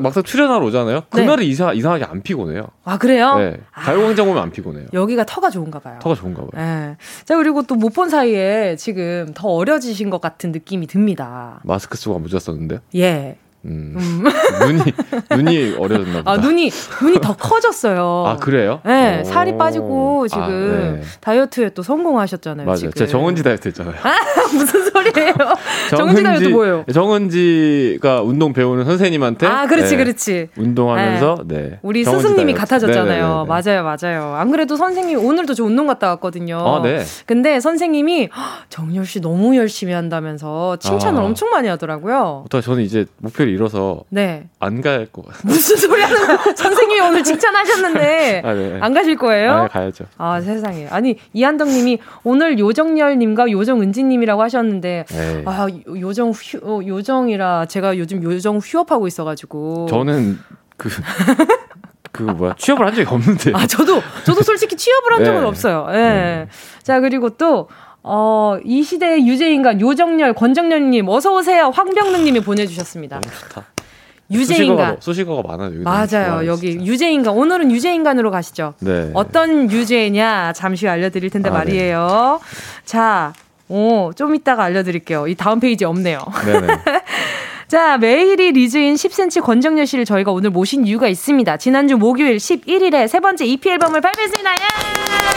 막상 출연하러 오잖아요. 그날은 네. 이상, 이상하게 안 피곤해요. 아, 그래요? 네. 가요광장 오면 안 피곤해요. 여기가 터가 좋은가 봐요. 터가 좋은가 봐요. 네. 자, 그리고 또 못 본 사이에 지금 더 어려지신 것 같은 느낌이 듭니다. 마스크 쓰고 안 보셨었는데요? 예. 음. 음. 눈이 눈이 어려졌나 보다. 아 눈이 눈이 더 커졌어요. *laughs* 아 그래요? 네 오. 살이 빠지고 지금 아, 네. 다이어트에 또 성공하셨잖아요. 맞아요. 지금. 제가 정은지 다이어트 했잖아요. 아, *laughs* 무슨 소리예요? *laughs* 정은지, 다이어트 뭐예요? 정은지가 운동 배우는 선생님한테 아 그렇지 네, 그렇지 운동하면서 네, 네. 우리 스승님이 다이어트. 같아졌잖아요. 네네네네. 맞아요 맞아요. 안 그래도 선생님 오늘도 저 운동 갔다 왔거든요. 아 네. 근데 선생님이 정열 씨 너무 열심히 한다면서 칭찬을 아. 엄청 많이 하더라고요. 저는 이제 목표를 이뤄서 네. 안갈 것 같아요. 무슨 소리 하는 거야? *laughs* 선생님이 오늘 칭찬하셨는데 아, 네. 안 가실 거예요? 아, 가야죠. 아 세상에. 아니 이한덕 님이 오늘 요정열 님과 요정은지 님이라고 하셨는데 네. 아 요정 휴, 어, 요정이라 제가 요즘 요정 휴업하고 있어 가지고 저는 그 그 뭐야 취업을 한 적이 없는데. 아 저도 저도 솔직히 취업을 한 적은 네. 없어요. 예. 네. 자 그리고 또 어, 이 시대의 유죄인간 요정열 권정열님 어서 오세요. 황병능님이 보내주셨습니다. 유죄인간 수식어가, 많아요. 맞아요. 여기 유죄인간 오늘은 유죄인간으로 가시죠. 네. 어떤 유죄냐 잠시 후에 알려드릴 텐데 아, 네. 말이에요. 네. 자, 오, 좀 이따가 알려드릴게요. 이 다음 페이지 없네요. 네네. *laughs* 자, 매일이 리즈인 10cm 권정열 씨를 저희가 오늘 모신 이유가 있습니다. 지난주 목요일 11일에 세 번째 EP 앨범을 발표했습니다. 예!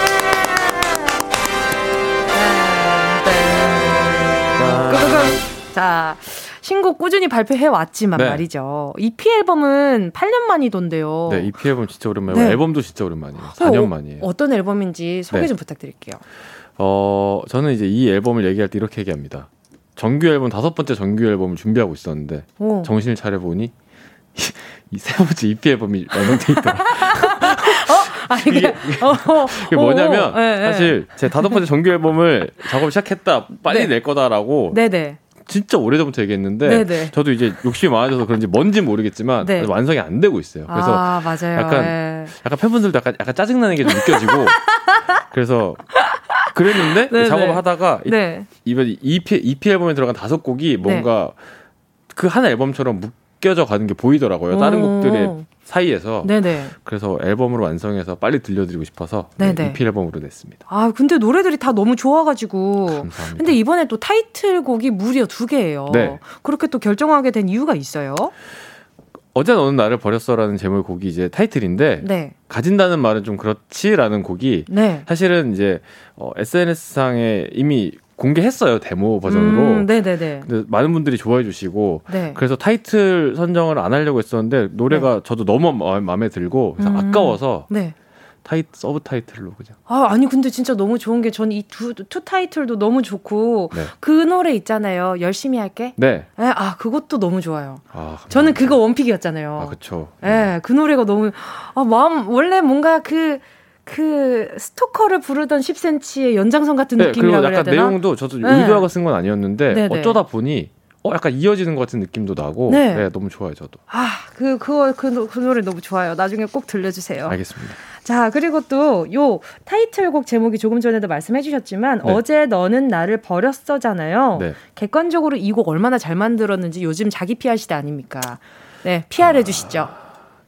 자, 신곡 꾸준히 발표해 왔지만 네. 말이죠. EP 앨범은 8년 만이던데요. 네, EP 앨범 진짜 오랜만이고 네. 앨범도 진짜 오랜만이에요. 4년 어, 만이에요. 어떤 앨범인지 소개 네. 좀 부탁드릴게요. 어, 저는 이제 이 앨범을 얘기할 때 이렇게 얘기합니다. 정규 앨범 다섯 번째 정규 앨범을 준비하고 있었는데 오. 정신을 차려 보니 *laughs* 이세 번째 EP 앨범이 완성돼 있더라. *laughs* 아, 이게, 어, 어, 이게 뭐냐면 어, 네, 사실 제 다섯 번째 정규 앨범을 작업 시작했다 빨리 네. 낼 거다라고 네네. 진짜 오래전부터 얘기했는데 네네. 저도 이제 욕심이 많아져서 그런지 뭔지 모르겠지만 네. 완성이 안 되고 있어요. 그래서 아. 약간 네. 약간 팬분들도 약간 약간 짜증 나는 게 좀 느껴지고 *laughs* 그래서 그랬는데 네네. 작업을 하다가 네. 이번 EP EP 앨범에 들어간 다섯 곡이 뭔가 네. 그한 앨범처럼 묶 여져 가는 게 보이더라고요. 다른 곡들의 사이에서 네네. 그래서 앨범으로 완성해서 빨리 들려드리고 싶어서 네네. EP 앨범으로 냈습니다. 아 근데 노래들이 다 너무 좋아가지고 감사합니다. 근데 이번에 또 타이틀곡이 무려 두 개예요. 네. 그렇게 또 결정하게 된 이유가 있어요? 어제 어느 날을 버렸어라는 제목 곡이 이제 타이틀인데 네. 가진다는 말은 좀 그렇지라는 곡이 네. 사실은 이제 어, SNS 상에 이미 공개했어요 데모 버전으로. 음, 네네네. 근데 많은 분들이 좋아해 주시고 네. 그래서 타이틀 선정을 안 하려고 했었는데 노래가 네. 저도 너무 마음에 들고 그래서 음, 아까워서 네. 타이 서브 타이틀로 그냥. 아 아니 근데 진짜 너무 좋은 게 전 이두 two 타이틀도 너무 좋고 네. 그 노래 있잖아요. 열심히 할게. 네. 네. 아 그것도 너무 좋아요. 아, 저는 그거 원픽이었잖아요. 아 그렇죠. 네, 그 노래가 너무 아 마음 원래 뭔가 그 그그 스토커를 부르던 10cm의 연장선 같은 네, 느낌이라 그래야 되나? 내용도 저도 네. 의도하고 쓴 건 아니었는데 네네. 네. 어쩌다 보니 어 약간 이어지는 것 같은 느낌도 나고 네, 네 너무 좋아요 저도. 아그 그거 그, 그 노래 너무 좋아요. 나중에 꼭 들려주세요. 알겠습니다. 자 그리고 또 요 타이틀곡 제목이 조금 전에도 말씀해주셨지만 네. 어제 너는 나를 버렸어잖아요. 네. 객관적으로 이 곡 얼마나 잘 만들었는지 요즘 자기 PR 시대 아닙니까? 네 PR 해주시죠.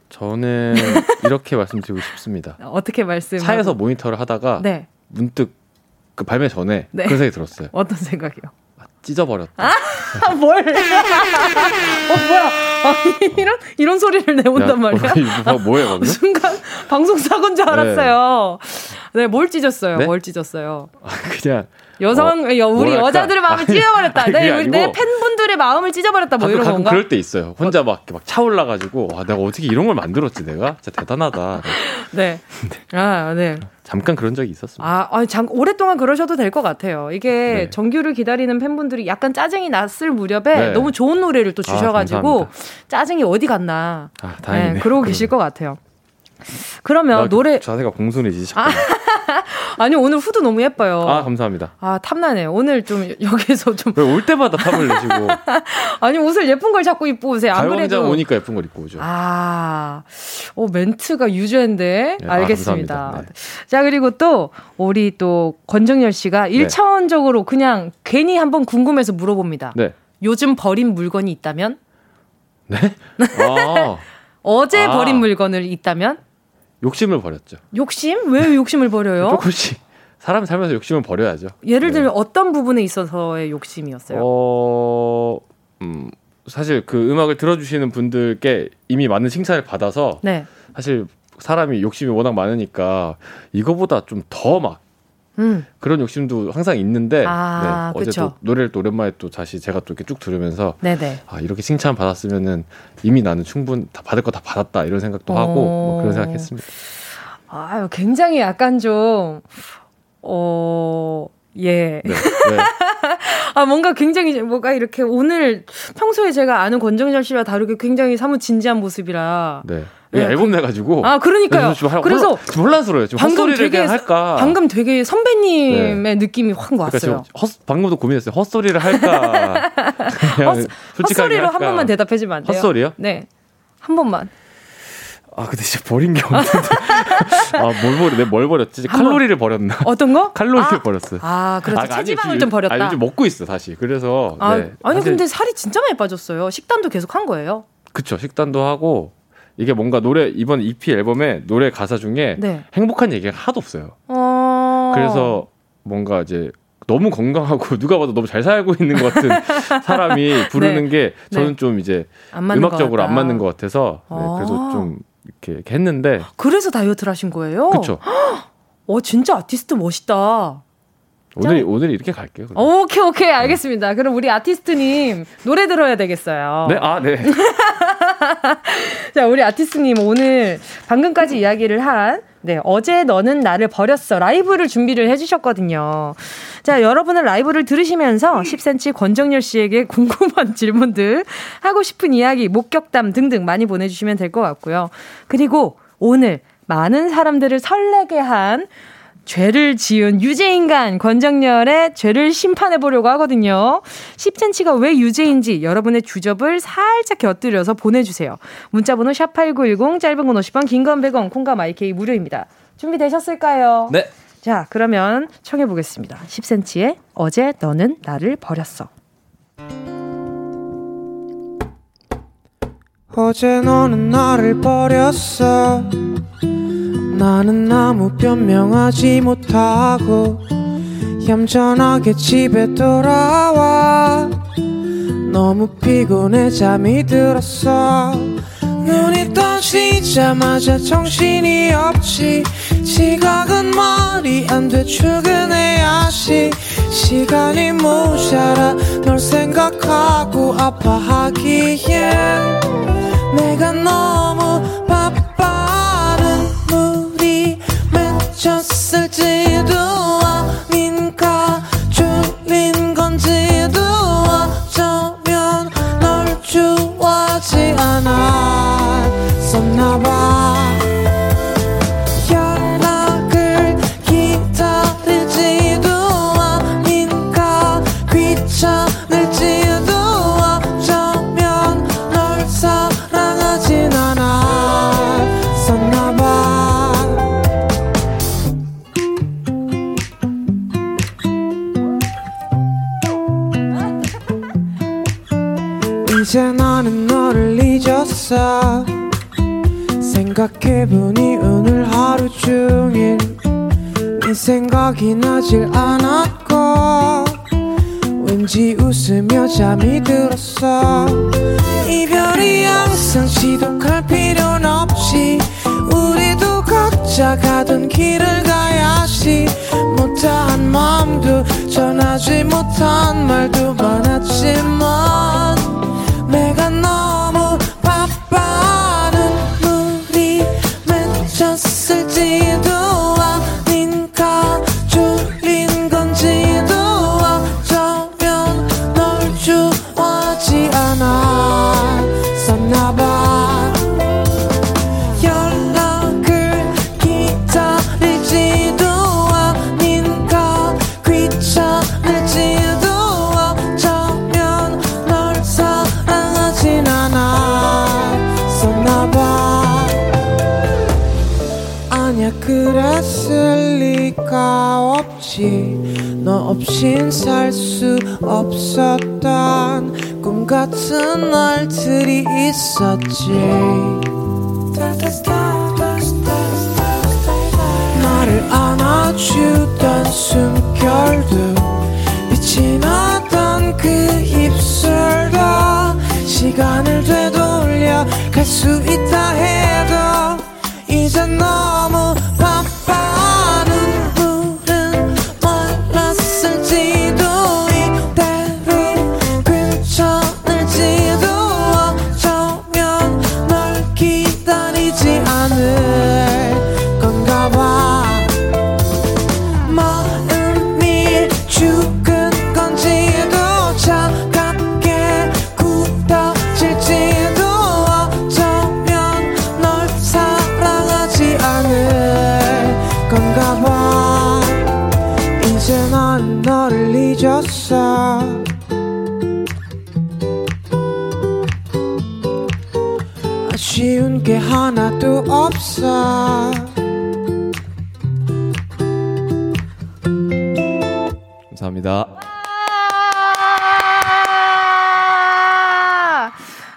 저는 *laughs* 이렇게 말씀드리고 싶습니다. 어떻게 말씀? 차에서 모니터를 하다가 네. 문득 그 발매 전에 네. 그런 생각이 들었어요. 어떤 생각이요? 찢어버렸다. 아, 뭘? *laughs* 어, 뭐야? 아, *laughs* 이런, 이런 소리를 내온단 야, 말이야? 뭐, 뭐예요, 방금? *laughs* 순간 방송 사고인 줄 알았어요. 네, 네뭘 찢었어요? 네? 뭘 찢었어요? 아, 그냥. 여성, 어, 우리 뭐랄까? 여자들의 마음을 찢어버렸다. 아니, 네, 우리 내 팬분들의 마음을 찢어버렸다. 뭐 이런 가끔 건가? 그럴 때 있어요. 혼자 막, 막 차올라가지고, 와, 내가 어떻게 이런 걸 만들었지, 내가? 진짜 대단하다. 네. *laughs* 네. 아, 네. 잠깐 그런 적이 있었습니다. 아, 아니, 잠, 오랫동안 그러셔도 될 것 같아요. 이게 네. 정규를 기다리는 팬분들이 약간 짜증이 났을 무렵에 네. 너무 좋은 노래를 또 아, 주셔가지고 아, 짜증이 어디 갔나. 아, 다행이네. 네, 그러고 계실 것 같아요. 그러면 노래 자세가 공손해지 아, *laughs* 아니 오늘 후드 너무 예뻐요. 아 감사합니다. 아 탐나네요. 오늘 좀 여기서 좀 올 때마다 탐을 내시고 *laughs* 아니 옷을 예쁜 걸 자꾸 입고 오세요. 안 그래도 오니까 예쁜 걸 입고 오죠. 아, 어 멘트가 유주인데 네, 아, 알겠습니다. 아, 네. 자 그리고 또 우리 또 권정열 씨가 네. 1차원적으로 그냥 괜히 한번 궁금해서 물어봅니다. 네. 요즘 버린 물건이 있다면? 네? 아. *laughs* 어제 아. 버린 물건을 있다면? 욕심을 버렸죠. 욕심? 왜 욕심을 버려요? *laughs* 조금씩. 사람 살면서 욕심을 버려야죠. 예를 들면 네. 어떤 부분에 있어서의 욕심이었어요? 어, 음, 사실 그 음악을 들어주시는 분들께 이미 많은 칭찬을 받아서 네. 사실 사람이 욕심이 워낙 많으니까 이거보다 좀 더 막 음. 그런 욕심도 항상 있는데 아, 네, 어제 또 노래를 또 오랜만에 또 다시 제가 또 이렇게 쭉 들으면서 네네. 아 이렇게 칭찬 받았으면은 이미 나는 충분 다 받을 거 다 받았다 이런 생각도 하고 뭐 그런 생각했습니다. 아유 굉장히 약간 좀 어. 예. 네, *laughs* 네. 아, 뭔가 굉장히, 뭐가 이렇게 오늘 평소에 제가 아는 권정열 씨와 다르게 굉장히 사뭇 진지한 모습이라. 네. 네. 앨범 내가지고. 아, 그러니까요. 그래서 지금 혼란스러워요. 지금 방금 되게 할까. 방금 되게 선배님의 네. 느낌이 확 그러니까 왔어요. 그러니까 헛, 방금도 고민했어요. 헛소리를 할까. *laughs* 헛, 헛소리로 할까? 한 번만 대답해 주면 안 돼요? 헛소리요? 네. 한 번만. 아, 근데 진짜 버린 게 없는데. *laughs* 아, 뭘 버렸, 내뭘 버렸지? 칼로리를 버렸나? 어떤 거? 칼로리를 아, 버렸어요. 아, 그래서 아, 체지방을 아니, 좀 버렸다. 아, 요즘 먹고 있어, 다시. 그래서. 아, 네. 아니, 사실... 근데 살이 진짜 많이 빠졌어요. 식단도 계속 한 거예요? 그쵸. 식단도 하고, 이게 뭔가 노래 이번 EP 앨범에 노래 가사 중에 네. 행복한 얘기가 하나도 없어요. 어... 그래서 뭔가 이제 너무 건강하고 *laughs* 누가 봐도 너무 잘 살고 있는 것 같은 *laughs* 사람이 부르는 네. 게 저는 네. 좀 이제 음악적으로 안 맞는 것 같아서 네, 그래서 아. 좀 이렇게, 이렇게, 했는데 그래서 다이어트를 하신 거예요? 그렇죠. 어 *gasps* 진짜 아티스트 멋있다. 오늘 오늘 이렇게 갈게요. 그럼. 오케이 오케이 알겠습니다. 그럼 우리 아티스트님 노래 들어야 되겠어요. 네, 아 네. *laughs* *laughs* 자 우리 아티스트님 오늘 방금까지 이야기를 한 네, 어제 너는 나를 버렸어. 라이브를 준비를 해주셨거든요. 자, 여러분은 라이브를 들으시면서 10cm 권정열 씨에게 궁금한 질문들, 하고 싶은 이야기, 목격담 등등 많이 보내주시면 될 것 같고요. 그리고 오늘 많은 사람들을 설레게 한 죄를 지은 유죄인간 권정열의 죄를 심판해 보려고 하거든요. 10cm가 왜 유죄인지 여러분의 주접을 살짝 곁들여서 보내주세요. 문자번호 샵8910 짧은 건 50원 긴 건 100원 콩과 마이케이 무료입니다. 준비되셨을까요? 네. 자 그러면 청해 보겠습니다. 10cm의 어제 너는 나를 버렸어. 어제 너는 나를 버렸어 나는 아무 변명하지 못하고 얌전하게 집에 돌아와. 너무 피곤해 잠이 들었어. 눈이 떠지자마자 정신이 없지. 지각은 말이 안 돼 출근해야지 시간이 모자라 널 생각하고 아파하기엔 내가 너 미쳤을지도 아닌가 졸린 건지도 어쩌면 널 좋아하지 않았었나봐. 생각해보니 오늘 하루 종일 네 생각이 나질 않았고 왠지 웃으며 잠이 들었어. 이별이 항상 지독할 필요는 없지 우리도 각자 가던 길을 가야지. 못한 마음도 전하지 못한 말도 많았지만 내가 너무 없인 살 수 없었던 꿈 같은 날들이 있었지. 나를 안아주던 숨결도 빛이 나던 그 입술도 시간을 되돌려 갈 수 있다 해도 이제 너무 게 하나도 없어 감사합니다.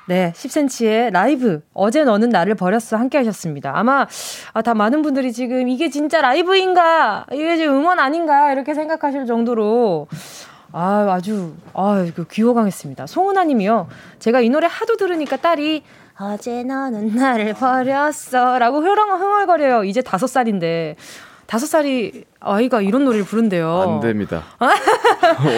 네, 10cm의 라이브. 어제 너는 나를 버렸어. 함께 하셨습니다. 아마, 아, 다 많은 분들이 지금 이게 진짜 라이브인가? 이게 지금 응원 아닌가? 이렇게 생각하실 정도로. 아, 아주, 아, 귀호강했습니다. 송은아 님이요. 제가 이 노래 하도 들으니까 딸이 어제 너는 나를 버렸어. 라고 흐렁, 흥얼거려요. 이제 다섯 살인데. 다섯 살이 아이가 이런 노래를 부른대요. 안 됩니다. *laughs*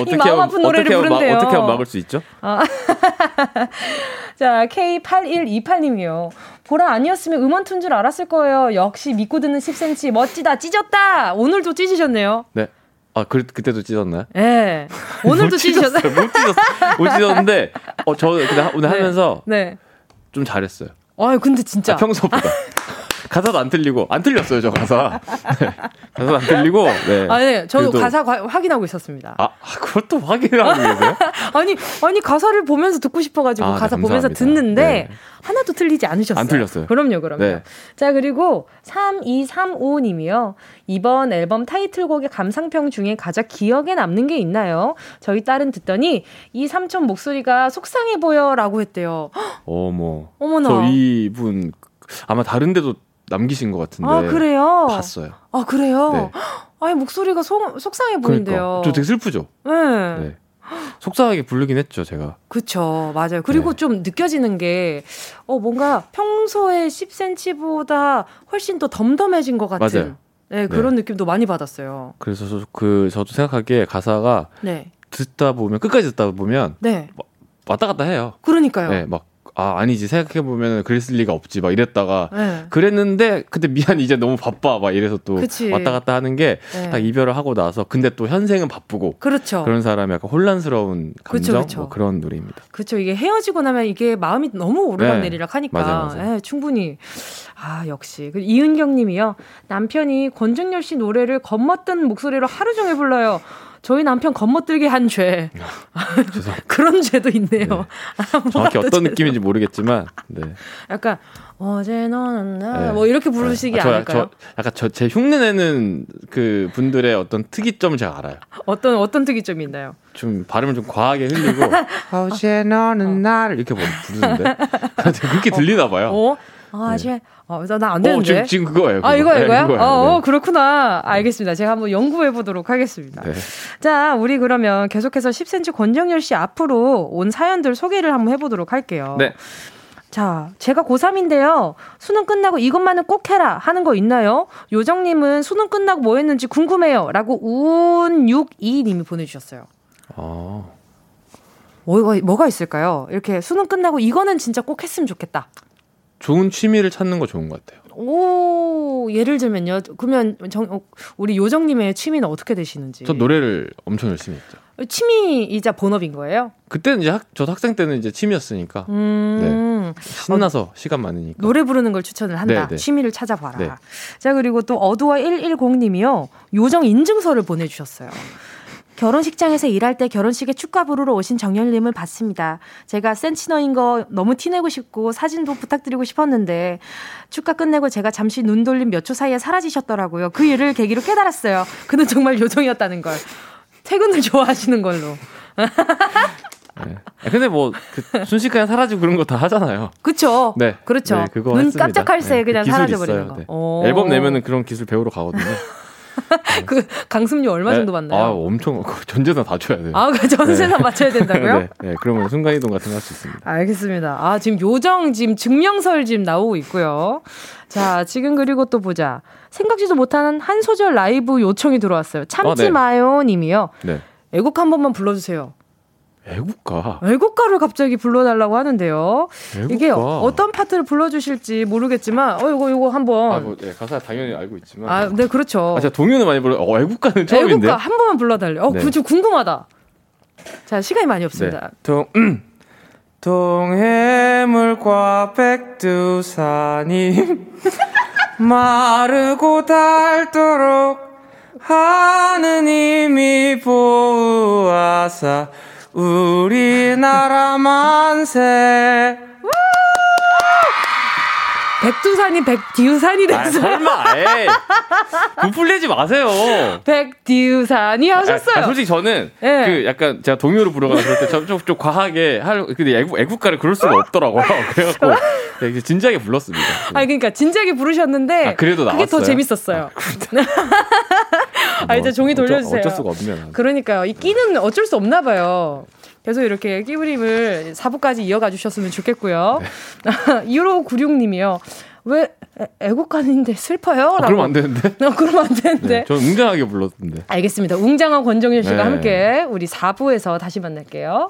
어떻게 마음 아픈 하면, 노래를 어떻게 부른대요. 마, 어떻게 하면 막을 수 있죠? 아. *laughs* 자, K8128님이요. 보라 아니었으면 음원 툰줄 알았을 거예요. 역시 믿고 듣는 10cm 멋지다. 찢었다. 오늘도 찢으셨네요. 네. 아, 그, 그때도 찢었나요? 네. 오늘도 찢으셨어요. 못 찢었어요. 못 찢었는데, 어, 저 근데 오늘 네. 하면서. 네. 좀 잘했어요. 아 근데 진짜. 아, 평소보다. *laughs* 가사도 안 틀리고 안 틀렸어요 저 가사. 네. 가사도 안 틀리고. 네. 아니 네. 저도 그래도... 가사 과, 확인하고 있었습니다. 아 그것도 확인하고 계세요? *laughs* 아니 아니 가사를 보면서 듣고 싶어가지고 아, 네, 가사 네, 보면서 듣는데 네. 하나도 틀리지 않으셨어요. 안 틀렸어요. 그럼요 그럼요. 네. 자 그리고 3235님이요. 이번 앨범 타이틀곡의 감상평 중에 가장 기억에 남는 게 있나요? 저희 딸은 듣더니 이 삼촌 목소리가 속상해 보여라고 했대요. 어머. *gasps* 어머나. 저 이분 아마 다른 데도 남기신 것 같은데. 아, 그래요? 봤어요. 아, 그래요? 네. 아니, 목소리가 속, 속상해 보인대요. 그러니까. 저 되게 슬프죠? 네. 네. 속상하게 부르긴 했죠, 제가. 그쵸, 맞아요. 그리고 네. 좀 느껴지는 게, 어, 뭔가 평소에 10cm보다 훨씬 더 덤덤해진 것 같은. 맞아요. 네, 그런 네. 느낌도 많이 받았어요. 그래서 저, 그, 저도 생각하기에 가사가 네. 듣다 보면, 끝까지 듣다 보면, 네. 왔다 갔다 해요. 그러니까요. 네, 막 아 아니지 생각해 보면 그랬을 리가 없지 막 이랬다가 네. 그랬는데 근데 미안 이제 너무 바빠 막 이래서 또 그치. 왔다 갔다 하는 게딱 네. 이별을 하고 나서 근데 또 현생은 바쁘고 그렇죠. 그런 사람이 약간 혼란스러운 감정 그쵸, 그쵸. 뭐 그런 노래입니다. 그렇죠. 이게 헤어지고 나면 이게 마음이 너무 오르락내리락 네. 하니까 맞아요, 맞아요. 네, 충분히 아 역시 그 이은경님이요 남편이 권정열 씨 노래를 겉멋든 목소리로 하루 종일 불러요. 저희 남편 겉멋들게 한 죄. *laughs* 그런 죄도 있네요. 네. 아, 정확히 어떤 죄도. 느낌인지 모르겠지만, 네. 약간 어제 너는 나, 네. 뭐 이렇게 부르시기 네. 아, 저, 않을까요? 저, 약간 저 제 흉내내는 그 분들의 어떤 특이점을 제가 알아요. 어떤 어떤 특이점이 있나요? 좀 발음을 좀 과하게 흘리고 *laughs* 어제 너는 어. 나를 이렇게 부르는데 *laughs* 그렇게 들리나 봐요. 어? 아, 네. 어, 나안 되는데. 어, 지금, 지금 그거예요. 그거. 아, 이거 네, 이거야? 네, 어, 어, 그렇구나. 알겠습니다. 제가 한번 연구해 보도록 하겠습니다. 네. 자, 우리 그러면 계속해서 10cm 권정열 씨 앞으로 온 사연들 소개를 한번 해보도록 할게요. 네. 자, 제가 고3인데요. 수능 끝나고 이것만은 꼭 해라 하는 거 있나요? 요정님은 수능 끝나고 뭐 했는지 궁금해요. 라고 운62님이 보내주셨어요. 아. 뭐가, 뭐가 있을까요? 이렇게 수능 끝나고 이거는 진짜 꼭 했으면 좋겠다. 좋은 취미를 찾는 거 좋은 것 같아요. 오, 예를 들면요. 그러면 정, 어, 우리 요정님의 취미는 어떻게 되시는지? 저 노래를 엄청 열심히 했죠. 취미이자 본업인 거예요? 그때는 이제 학, 저 학생 때는 이제 취미였으니까. 음. 네. 신나서 어, 시간 많으니까. 노래 부르는 걸 추천을 한다. 네네. 네. 취미를 찾아봐라. 네. 자, 그리고 또 어두와 110님이요. 요정 인증서를 보내주셨어요. 결혼식장에서 일할 때 결혼식에 축가 부르러 오신 정열님을 봤습니다. 제가 센치너인 거 너무 티내고 싶고 사진도 부탁드리고 싶었는데 축가 끝내고 제가 잠시 눈 돌린 몇초 사이에 사라지셨더라고요. 그 일을 계기로 깨달았어요. 그는 정말 요정이었다는 걸. 퇴근을 *laughs* 좋아하시는 걸로. 네. 근데 뭐 그 순식간에 사라지고 그런 거 다 하잖아요. 그렇죠. 네, 그렇죠. 네, 그거 눈 깜짝할 새에 네, 그냥 사라져 버리는 거. 네. 앨범 내면은 그런 기술 배우러 가거든요. *laughs* *laughs* 그 강습료 얼마 네. 정도 받나요? 아, 엄청 그 *laughs* 전재산 다 줘야 돼요. 아, 그 전재산 네. 맞춰야 된다고요? *laughs* 네, 네, 그러면 순간 이동 같은 거 할 수 있습니다. 알겠습니다. 아, 지금 요정 지금 증명설 지금 나오고 있고요. 자, 지금 그리고 또 보자. 생각지도 못하는 한 소절 라이브 요청이 들어왔어요. 참지 아, 네. 마요 님이요. 네. 애곡 한 번만 불러 주세요. 애국가. 애국가를 갑자기 불러달라고 하는데요. 애국가. 이게 어떤 파트를 불러주실지 모르겠지만, 어, 이거, 이거 한번. 아, 뭐, 네, 가사 당연히 알고 있지만. 아, 네, 그렇죠. 아, 제가 동요는 많이 불러, 어, 애국가는 처음인데. 애국가 한 번만 불러달래요. 어, 네. 그좀 궁금하다. 자, 시간이 많이 없습니다. 네. 동, 음. 동해물과 백두산이 마르고 닳도록 하느님이 보호하사 우리나라 만세. 백두산이 백디우산이 됐어. 아, 설마. 부풀리지 마세요. 백디우산이 하셨어요. 아, 아, 솔직히 저는 네. 그 약간 제가 동요로 부르거나 그럴 때좀 좀, 좀 과하게 할 근데 애국 애국가를 그럴 수가 없더라고요. *laughs* 그래갖고 네, 진지하게 불렀습니다. 아니 그러니까 진지하게 부르셨는데 아, 그래도 나왔어요? 그게 더 재밌었어요. 아, *laughs* 아 이제 종이 돌려주세요. 어쩔, 수가 없면. 그러니까요. 이 끼는 어쩔 수 없나 봐요. 계속 이렇게 끼부림을 4부까지 이어가 주셨으면 좋겠고요. *laughs* 네. 1596님이요. 왜 애국가인데 슬퍼요? 아, 그러면 안 되는데? 어, 그러면 안 되는데. 네, 저는 웅장하게 불렀는데. 알겠습니다. 웅장한 권정일 씨가 네. 함께 우리 4부에서 다시 만날게요.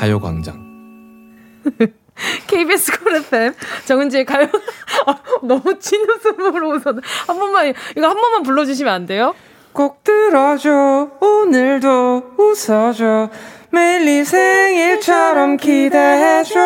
가요광장. *laughs* KBS 쿨 FM 정은지의 가요 아, *laughs* 너무 찐 웃음으로 웃어 한 번만 이거 한 번만 불러주시면 안 돼요? 꼭 들어줘 오늘도 웃어줘 매일 네 생일처럼 기대해줘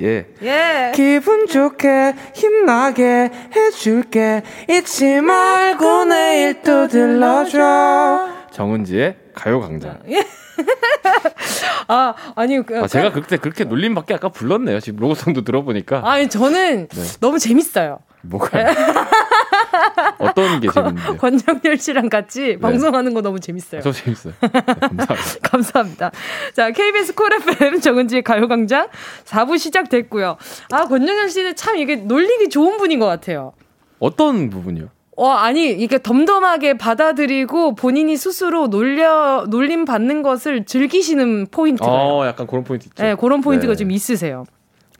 예. 예. 기분 좋게 힘나게 해줄게 잊지 말고 내일 또 들러줘 정은지의 가요광장 예. *laughs* 아, 아니, 그, 아, 제가 그때 그렇게 놀림밖에 아까 불렀네요. 지금 로고송도 들어보니까. 아니, 저는 네. 너무 재밌어요. 뭐가? *laughs* 어떤 게 재밌는데? 권정열 씨랑 같이 네. 방송하는 거 너무 재밌어요. 저 재밌어요. 네, 감사합니다. *laughs* 감사합니다. 자, KBS 콜 FM 정은지의 가요광장 4부 시작됐고요. 아, 권정열 씨는 참 이게 놀리기 좋은 분인 것 같아요. 어떤 부분이요? 어, 아니, 이게 덤덤하게 받아들이고 본인이 스스로 놀려, 놀림 받는 것을 즐기시는 포인트가. 어, 약간 그런 포인트 있죠. 네, 그런 포인트가 네. 좀 있으세요.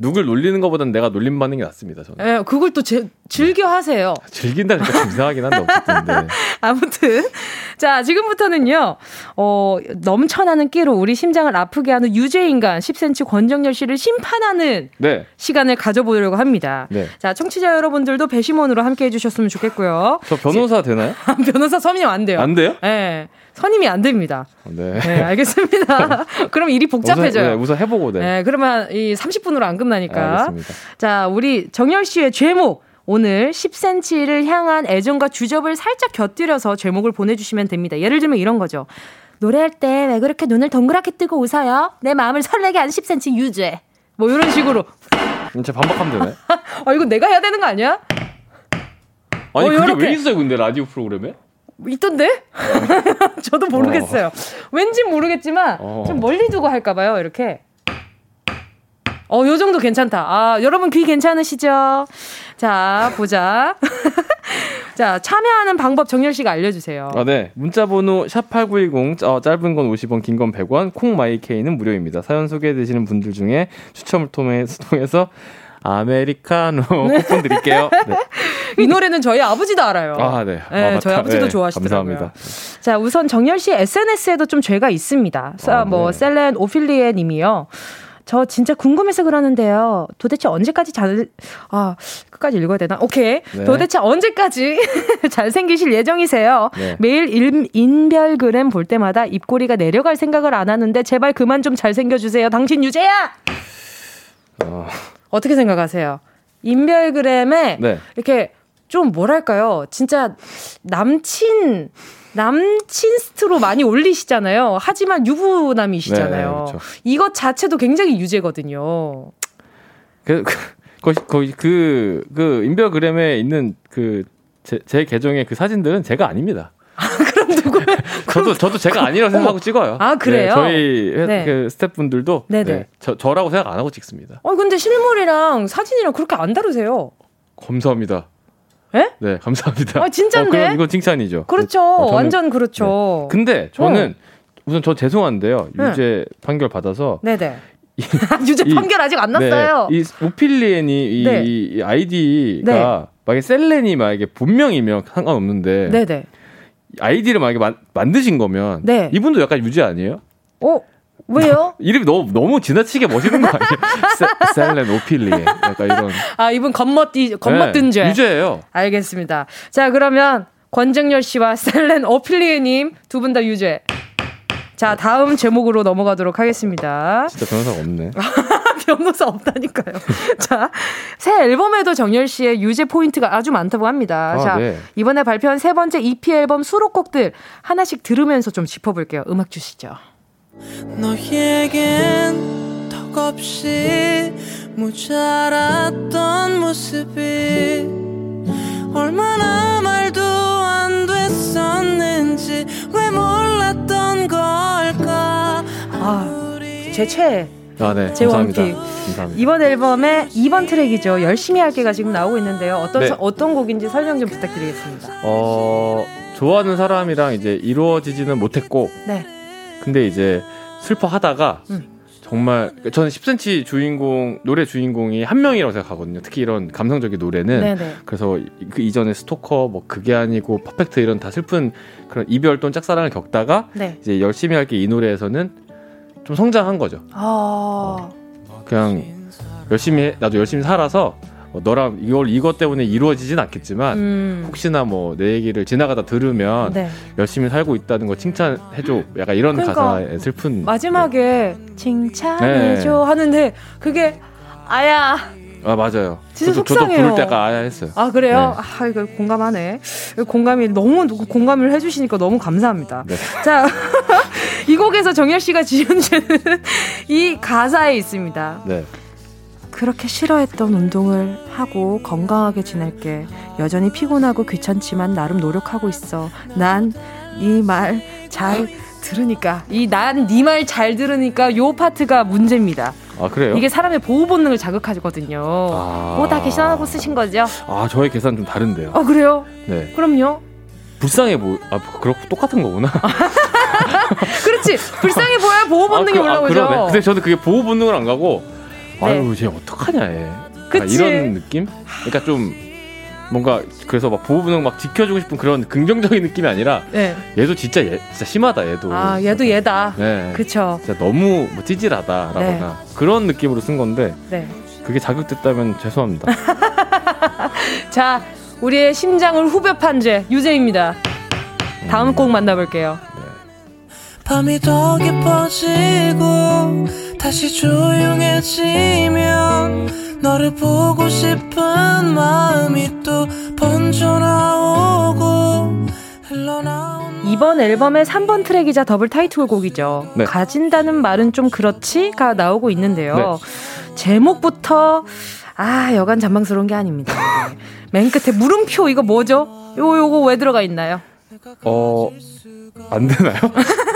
누굴 놀리는 것보다는 내가 놀림 받는 게 낫습니다. 저는. 네, 그걸 또 제, 즐겨 하세요. 즐긴다니까 좀 이상하긴 한데 어쨌든. 네. *laughs* 아무튼 자 지금부터는요. 어, 넘쳐나는 끼로 우리 심장을 아프게 하는 유죄 인간 10cm 권정열 씨를 심판하는 네. 시간을 가져보려고 합니다. 네. 자 청취자 여러분들도 배심원으로 함께 해 주셨으면 좋겠고요. 저 변호사 되나요? *laughs* 변호사 선임 안 돼요. 안 돼요? 네. 선임이 안 됩니다. 네. 네 알겠습니다. *laughs* *laughs* 그럼 일이 복잡해져요. 우선, 네, 우선 해보고, 네. 네. 그러면 이 30분으로 안 끝나니까. 알겠습니다. 자, 우리 정열 씨의 죄목. 오늘 10cm를 향한 애정과 주접을 살짝 곁들여서 제목을 보내주시면 됩니다. 예를 들면 이런 거죠. 노래할 때 왜 그렇게 눈을 동그랗게 뜨고 웃어요? 내 마음을 설레게 하는 10cm 유죄. 뭐 이런 식으로. 진짜 반박하면 되네. *laughs* 아, 이거 내가 해야 되는 거 아니야? 아니, 어, 그게 요렇게. 왜 있어요, 근데 라디오 프로그램에? 있던데? *laughs* 저도 모르겠어요. 어. 왠지 모르겠지만 어. 좀 멀리 두고 할까 봐요. 이렇게. 어, 요 정도 괜찮다. 아, 여러분 귀 괜찮으시죠? 자, 보자. *laughs* 자, 참여하는 방법 정열 씨가 알려 주세요. 아, 네. 문자 번호 샵8910, 어, 짧은 건 50원, 긴 건 100원, 콩마이케이는 무료입니다. 사연 소개해주시는 분들 중에 추첨을 *laughs* 통해서 아메리카노 쿠폰 드릴게요. 네. 이 노래는 저희 아버지도 알아요. 아, 네. 네 아, 저희 아버지도 네, 좋아하시더라고요. 감사합니다. 자, 우선 정열 씨 SNS에도 좀 죄가 있습니다. 아, 뭐 네. 셀렌 오필리에 님이요. 저 진짜 궁금해서 그러는데요. 도대체 언제까지 잘, 아, 끝까지 읽어야 되나? 오케이. 네. 도대체 언제까지 *laughs* 잘생기실 예정이세요? 네. 매일 인, 인별그램 볼 때마다 입꼬리가 내려갈 생각을 안 하는데 제발 그만 좀 잘생겨주세요. 당신 유재야! 어. 어떻게 생각하세요? 인별그램에 네. 이렇게 좀 뭐랄까요? 진짜 남친 남친 스트로 많이 올리시잖아요. 하지만 유부남이시잖아요. 네, 그렇죠. 이것 자체도 굉장히 유죄거든요. 그, 그 거의 그, 그, 인별그램에 있는 그, 제, 제 계정의 그 사진들은 제가 아닙니다. 아, 누구? *laughs* 저도 저도 제가 아니라고 생각하고 찍어요. 아 그래요? 네, 저희 네. 그 스태프분들도 네, 저 저라고 생각 안 하고 찍습니다. 어 근데 실물이랑 사진이랑 그렇게 안 다르세요. 감사합니다. 예? 네, 감사합니다. 아, 진짜인데? 어, 이건 칭찬이죠. 그렇죠. 어, 저는, 완전 그렇죠. 네. 근데 저는 어. 우선 저 죄송한데요. 유죄 판결 받아서 네네. *laughs* 유죄 판결 아직 안 났어요. 네, 이 오필리엔이 이, 네. 이 아이디가 네. 만약에 셀렌이 만약에 본명이면 상관없는데 네네. 아이디를 만약에 만, 만드신 거면 네. 이분도 약간 유죄 아니에요? 어? 왜요? *laughs* 이름이 너무 너무 지나치게 멋있는 거 아니에요? *laughs* 셀렌 오필리 약간 이런. 아 이분 겉멋디 겉멋든 네, 죄. 유죄예요. 알겠습니다. 자 그러면 권정열 씨와 *laughs* 셀렌 오필리님 두 분 다 유죄. 자 다음 제목으로 넘어가도록 하겠습니다. 진짜 변호사가 없네. 변호사 없다니까요. *laughs* 자, 새 앨범에도 정열 씨의 유죄 포인트가 아주 많다고 합니다. 아, 자, 네. 이번에 발표한 세 번째 EP 앨범 수록곡들 하나씩 들으면서 좀 짚어볼게요. 음악 주시죠. 너에겐 턱없이 모자랐던 모습이 얼마나 말도 안 됐었는지 왜 몰랐던 걸까 아, 제 최애 아, 네. 제 감사합니다. 원픽. 감사합니다. 이번 앨범의 2번 트랙이죠. 열심히 할게가 지금 나오고 있는데요. 어떤 네. 어떤 곡인지 설명 좀 부탁드리겠습니다. 어, 좋아하는 사람이랑 이제 이루어지지는 못했고 네. 근데 이제 슬퍼하다가 음. 정말 저는 10cm 주인공 노래 주인공이 한 명이라고 생각하거든요. 특히 이런 감성적인 노래는 네네. 그래서 그 이전에 스토커 뭐 그게 아니고 퍼펙트 이런 다 슬픈 그런 이별 또는 짝사랑을 겪다가 네. 이제 열심히 할게 이 노래에서는 좀 성장한 거죠. 아... 그냥 열심히 나도 열심히 살아서 어, 너랑 이걸 이것 때문에 이루어지진 않겠지만 음. 혹시나 뭐 내 얘기를 지나가다 들으면 네. 열심히 살고 있다는 거 칭찬해줘. 약간 이런 그러니까 가사의 슬픈 마지막에 네. 칭찬해줘 네. 하는데 그게 아야 아 맞아요. 진짜 저도, 속상해요. 저도 부를 때가 아야 했어요. 아 그래요? 네. 아 이거 공감하네. 공감이 너무 공감을 해주시니까 너무 감사합니다. 네. 자. *laughs* 이 곡에서 정열 씨가 지은 주는 이 가사에 있습니다. 네. 그렇게 싫어했던 운동을 하고 건강하게 지낼게. 여전히 피곤하고 귀찮지만 나름 노력하고 있어. 난 이 말 잘 들으니까 이 난 네 말 잘 들으니까 요 파트가 문제입니다. 아 그래요? 이게 사람의 보호 본능을 자극하거든요. 아... 뭐다 계산하고 쓰신 거죠? 아 저의 계산 좀 다른데요. 아 그래요? 네. 그럼요. 불쌍해 보. 아 그렇고 똑같은 거구나. *laughs* 그렇지. 불쌍해 보여야 보호 본능이 아, 그, 올라오죠. 아, 근데 저는 그게 보호 본능을 안 가고 네. 아유 쟤 어떡하냐 얘. 이런 느낌? 그러니까 좀 뭔가 그래서 막 보호 본능 막 지켜주고 싶은 그런 긍정적인 느낌이 아니라 네. 얘도 진짜 얘 진짜 심하다 얘도. 아 얘도 얘다. 네. 그쵸. 진짜 너무 뭐 찌질하다라거나 네. 그런 느낌으로 쓴 건데. 네. 그게 자극됐다면 죄송합니다. *laughs* 자 우리의 심장을 후벼 판죄 유재입니다. 다음 음. 곡 만나볼게요. 밤이 더 깊어지고 다시 조용해지면 너를 보고 싶은 마음이 또 번져나오고 이번 앨범의 3번 트랙이자 더블 타이틀곡이죠. 네. 가진다는 말은 좀 그렇지가 나오고 있는데요. 네. 제목부터 아 여간 잔망스러운 게 아닙니다. *laughs* 맨 끝에 물음표 이거 뭐죠? 요 요거 왜 들어가 있나요? 어. 안 되나요? *laughs*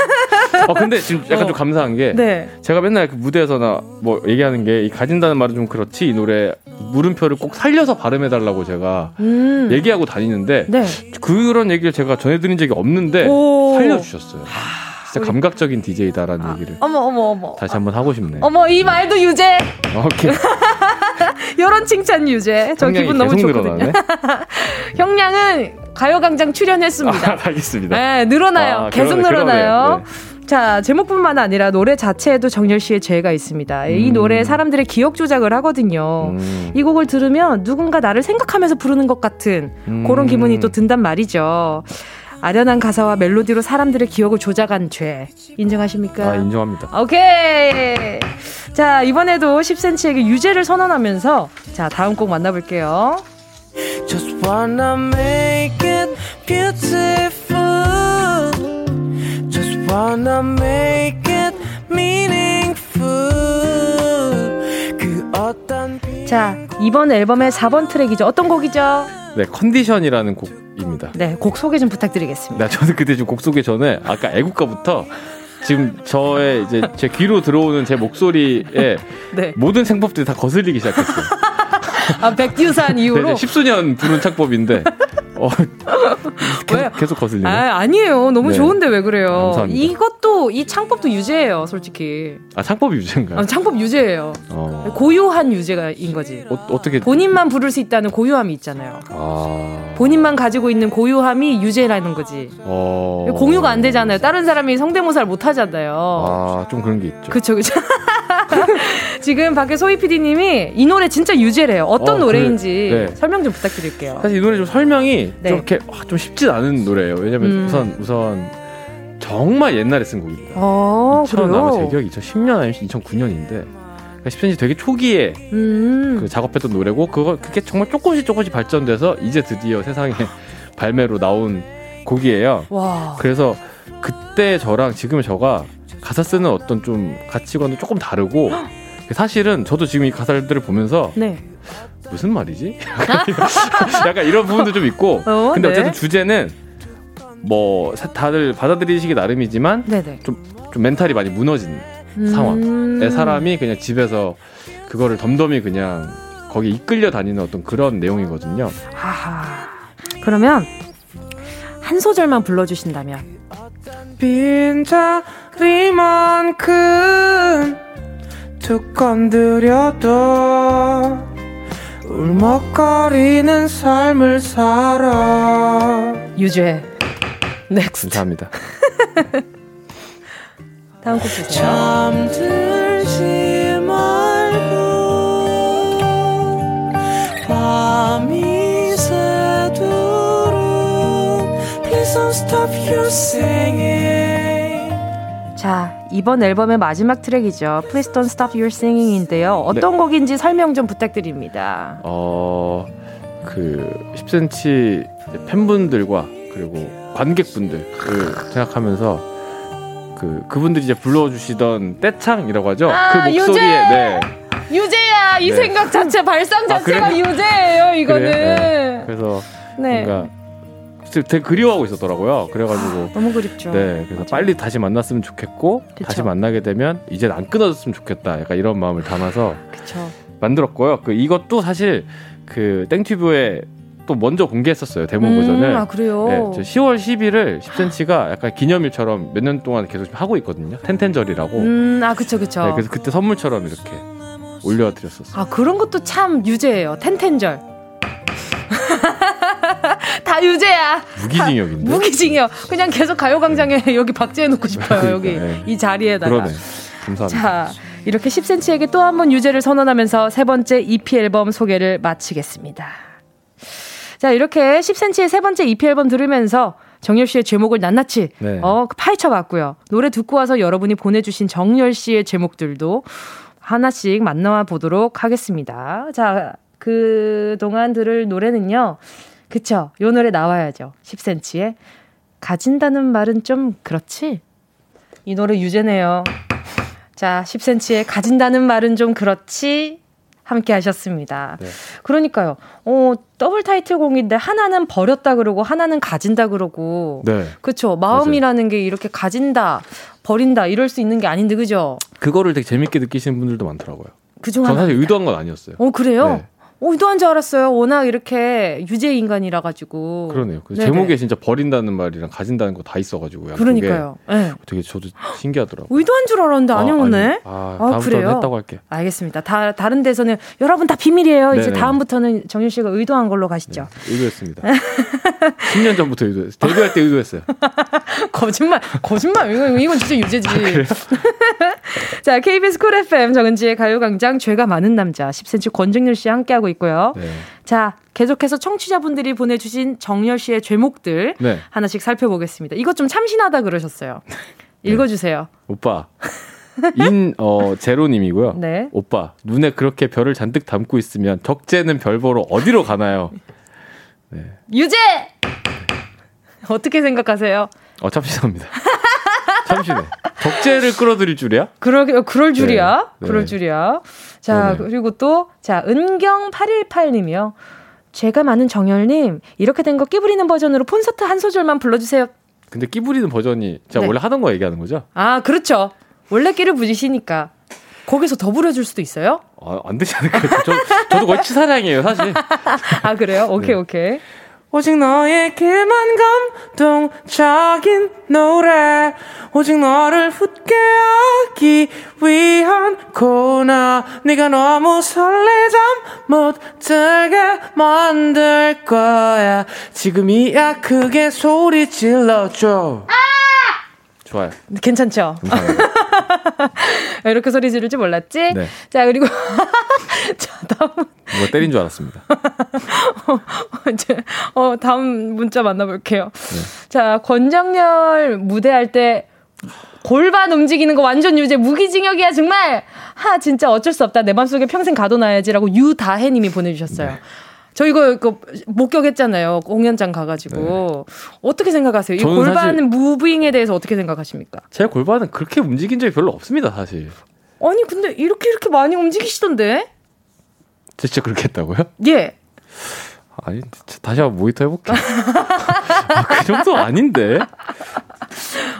어 근데 지금 약간 어. 좀 감사한 게 네. 제가 맨날 그 무대에서나 뭐 얘기하는 게 이 가진다는 말은 좀 그렇지 이 노래 물음표를 꼭 살려서 발음해 달라고 제가 음. 얘기하고 다니는데 네. 그런 얘기를 제가 전해드린 적이 없는데 살려주셨어요. 진짜 감각적인 DJ다라는 아, 얘기를. 어머 어머 어머. 다시 한번 하고 싶네. 어머 이 말도 유죄. 오케이. *laughs* 이런 칭찬 유죄. 저 기분 너무 좋거든요. *laughs* 형량은 가요광장 출연했습니다. 아, *laughs* 알겠습니다. 네, 늘어나요. 아, 계속 그러네, 늘어나요. 네. 자, 제목뿐만 아니라 노래 자체에도 정열 씨의 죄가 있습니다. 음. 이 노래 사람들의 기억 조작을 하거든요. 음. 이 곡을 들으면 누군가 나를 생각하면서 부르는 것 같은 음. 그런 기분이 또 든단 말이죠. 아련한 가사와 멜로디로 사람들의 기억을 조작한 죄 인정하십니까? 아 인정합니다. 오케이. 자 이번에도 10cm에게 유죄를 선언하면서 자 다음 곡 만나볼게요. Just wanna make it beautiful. Wanna make it meaningful. 그 어떤 자 이번 앨범의 4번 트랙이죠. 어떤 곡이죠? 네 컨디션이라는 곡. 입니다. 네, 곡 소개 좀 부탁드리겠습니다. 네, 저는 그때 좀곡 소개 전에 아까 애국가부터 지금 저의 이제 제 귀로 들어오는 제 목소리에 *laughs* 네. 모든 생법들이 다 거슬리기 시작했어요. 아, 백듀산 *laughs* 이후로 네, 십수년 부른 창법인데 어, 계속, 거슬리네. 아, 아니에요. 너무 네. 좋은데 왜 그래요? 감사합니다. 이것도 이 창법도 유죄예요, 솔직히. 아 창법이 유죄인가요? 아, 창법 유죄예요. 어. 고유한 유죄가인 거지. 어, 떻게 본인만 부를 수 있다는 고유함이 있잖아요. 아. 본인만 가지고 있는 고유함이 유죄라는 거지. 어. 공유가 안 되잖아요. 다른 사람이 성대모사를 못 하잖아요. 아, 좀 그런 게 있죠. 그쵸, 그쵸. *laughs* 지금 밖에 소희 PD님이 이 노래 진짜 유죄래요. 어떤 어, 노래인지 그, 네. 설명 좀 부탁드릴게요. 사실 이 노래 좀 설명이 네. 좀 이렇게 와, 좀 쉽진 않은 노래예요. 왜냐면 음. 우선 우선 정말 옛날에 쓴 곡입니다. 아, 2000년 아마 제 기억이 2010년 아니면 2009년인데 그러니까 10cm 되게 초기에 음. 그 작업했던 노래고 그거 그게 정말 조금씩 조금씩 발전돼서 이제 드디어 세상에 *laughs* 발매로 나온 곡이에요. 와. 그래서 그때 저랑 지금의 저가 가사 쓰는 어떤 좀 가치관도 조금 다르고 *gasps* 사실은 저도 지금 이 가사들을 보면서 네. 무슨 말이지? *laughs* *laughs* 약간 이런 부분도 좀 있고 어, 근데 네. 어쨌든 주제는 뭐 다들 받아들이시기 나름이지만 좀, 좀 멘탈이 많이 무너진 음... 상황. 내 사람이 그냥 집에서 그거를 덤덤히 그냥 거기 이끌려 다니는 어떤 그런 내용이거든요. 하하. 그러면 한 소절만 불러주신다면. 빈자리만큼 툭 건드려도 울먹거리는 삶을 살아. 유죄 Next. 감사합니다. *laughs* 다음 곡 주세요. 자, 이번 앨범의 마지막 트랙이죠. Please Don't Stop Your Singing인데요. 어떤 네. 곡인지 설명 좀 부탁드립니다. 어, 그 10cm 팬분들과 그리고 관객분들을 생각하면서 그 그분들이 이제 불러주시던 떼창이라고 하죠. 아, 그 목소리에 유재! 네. 유재야 이 네. 생각 자체 발상 아, 자체가 아, 유재예요 이거는. 그래? 네. 그래서 네. 뭔가 되게 그리워하고 있었더라고요. 그래가지고 아, 너무 그립죠. 네, 그래서 맞아. 빨리 다시 만났으면 좋겠고 그쵸. 다시 만나게 되면 이제 안 끊어졌으면 좋겠다. 약간 이런 마음을 담아서 그쵸. 만들었고요. 그 이것도 사실 그 땡튜브에 또 먼저 공개했었어요 데모 음, 버전을. 아 그래요? 네, 10월 10일을 10cm가 약간 기념일처럼 몇 년 동안 계속 하고 있거든요. 텐텐절이라고. 음, 아 그쵸 그쵸. 네, 그래서 그때 선물처럼 이렇게 올려드렸었어요. 아 그런 것도 참 유재예요. 텐텐절. *laughs* 다 유재야. 무기징역인데. 무기징역. 그냥 계속 가요광장에 여기 박제해 놓고 싶어요. 그러니까, 여기 네. 이 자리에다가. 그러네. 감사합니다. 자, 이렇게 10cm에게 또 한 번 유재를 선언하면서 세 번째 EP 앨범 소개를 마치겠습니다. 자, 이렇게 10cm의 세 번째 EP 앨범 들으면서 정열 씨의 제목을 낱낱이 네. 어, 파헤쳐 봤고요. 노래 듣고 와서 여러분이 보내주신 정열 씨의 제목들도 하나씩 만나와 보도록 하겠습니다. 자, 그 동안 들을 노래는요. 그쵸. 요 노래 나와야죠. 10cm의 가진다는 말은 좀 그렇지? 이 노래 유재네요. 자, 10cm의 가진다는 말은 좀 그렇지? 함께 하셨습니다. 네. 그러니까요. 어, 더블 타이틀곡인데 하나는 버렸다 그러고 하나는 가진다 그러고. 네. 그렇죠. 마음이라는 맞아요. 게 이렇게 가진다, 버린다 이럴 수 있는 게 아닌데 그죠? 그거를 되게 재밌게 느끼시는 분들도 많더라고요. 그중 하나. 사실 의도한 건 아니었어요. 어, 그래요? 네. 의도한 줄 알았어요. 워낙 이렇게 유재 인간이라 가지고. 그러네요. 제목에 진짜 버린다는 말이랑 가진다는 거 다 있어가지고. 그러니까요. 네. 되게 저도 신기하더라고요. 의도한 줄 알았는데 아니었네. 아, 아, 아 그래요? 했다고 할게. 알겠습니다. 다 다른 데서는 여러분 다 비밀이에요. 네네. 이제 다음부터는 정윤 씨가 의도한 걸로 가시죠. 네, 의도했습니다. *laughs* 10년 전부터 의도했어요. 데뷔할 때 의도했어요. *laughs* 거짓말, 거짓말. 이건, 이건 진짜 유재지. 아, *laughs* 자, KBS 쿨 FM 정은지의 가요광장 죄가 많은 남자 10cm 권정열 씨 함께하고 있고요. 네. 자, 계속해서 청취자분들이 보내주신 정열 씨의 죄목들 네. 하나씩 살펴보겠습니다. 이것 좀 참신하다 그러셨어요. 네. 읽어주세요. 오빠. 인, 어, 제로님이고요. 네. 오빠, 눈에 그렇게 별을 잔뜩 담고 있으면 적재는 별 보러 어디로 가나요? 네. 유죄! 어떻게 생각하세요? 어, 참신합니다. *laughs* 참신해. 적재를 끌어들일 줄이야? 그러, 그럴 줄이야? 네. 그럴 네. 줄이야. 자, 그러네. 그리고 또, 자, 은경818님이요. 제가 많은 정열님, 이렇게 된 거 끼부리는 버전으로 콘서트 한 소절만 불러주세요. 근데 끼부리는 버전이 제가 네. 원래 하던 거 얘기하는 거죠? 아, 그렇죠. 원래 끼를 부리시니까. 거기서 더 부려줄 수도 있어요? 아, 안 되지 않을까요? 저, 저도 거의 치사량이에요, 사실. *laughs* 아, 그래요? 오케이, 네. 오케이. 오직 너에게만 감동적인 노래. 오직 너를 웃게 하기 위한 코너. 네가 너무 설레 잠 못 들게 만들 거야. 지금이야 크게 소리 질러줘. 아! 좋아요. 괜찮죠? *laughs* 이렇게 소리 지를 줄 몰랐지? 네. 자, 그리고. *laughs* 자, 다음. 뭐 때린 줄 알았습니다. *laughs* 어, 다음 문자 만나볼게요. 네. 자, 권정열 무대할 때 골반 움직이는 거 완전 유죄 무기징역이야 정말 하 진짜 어쩔 수 없다 내 맘속에 평생 가둬놔야지라고 유다혜님이 보내주셨어요. 네. 저 이거 그 목격했잖아요. 공연장 가가지고 네. 어떻게 생각하세요? 이 골반 무빙에 대해서 어떻게 생각하십니까? 제 골반은 그렇게 움직인 적이 별로 없습니다, 사실. 아니 근데 이렇게 이렇게 많이 움직이시던데? 진짜 그렇게 했다고요? 예. 아니 다시 한번 모니터 해볼게. 아, 그 정도 아닌데.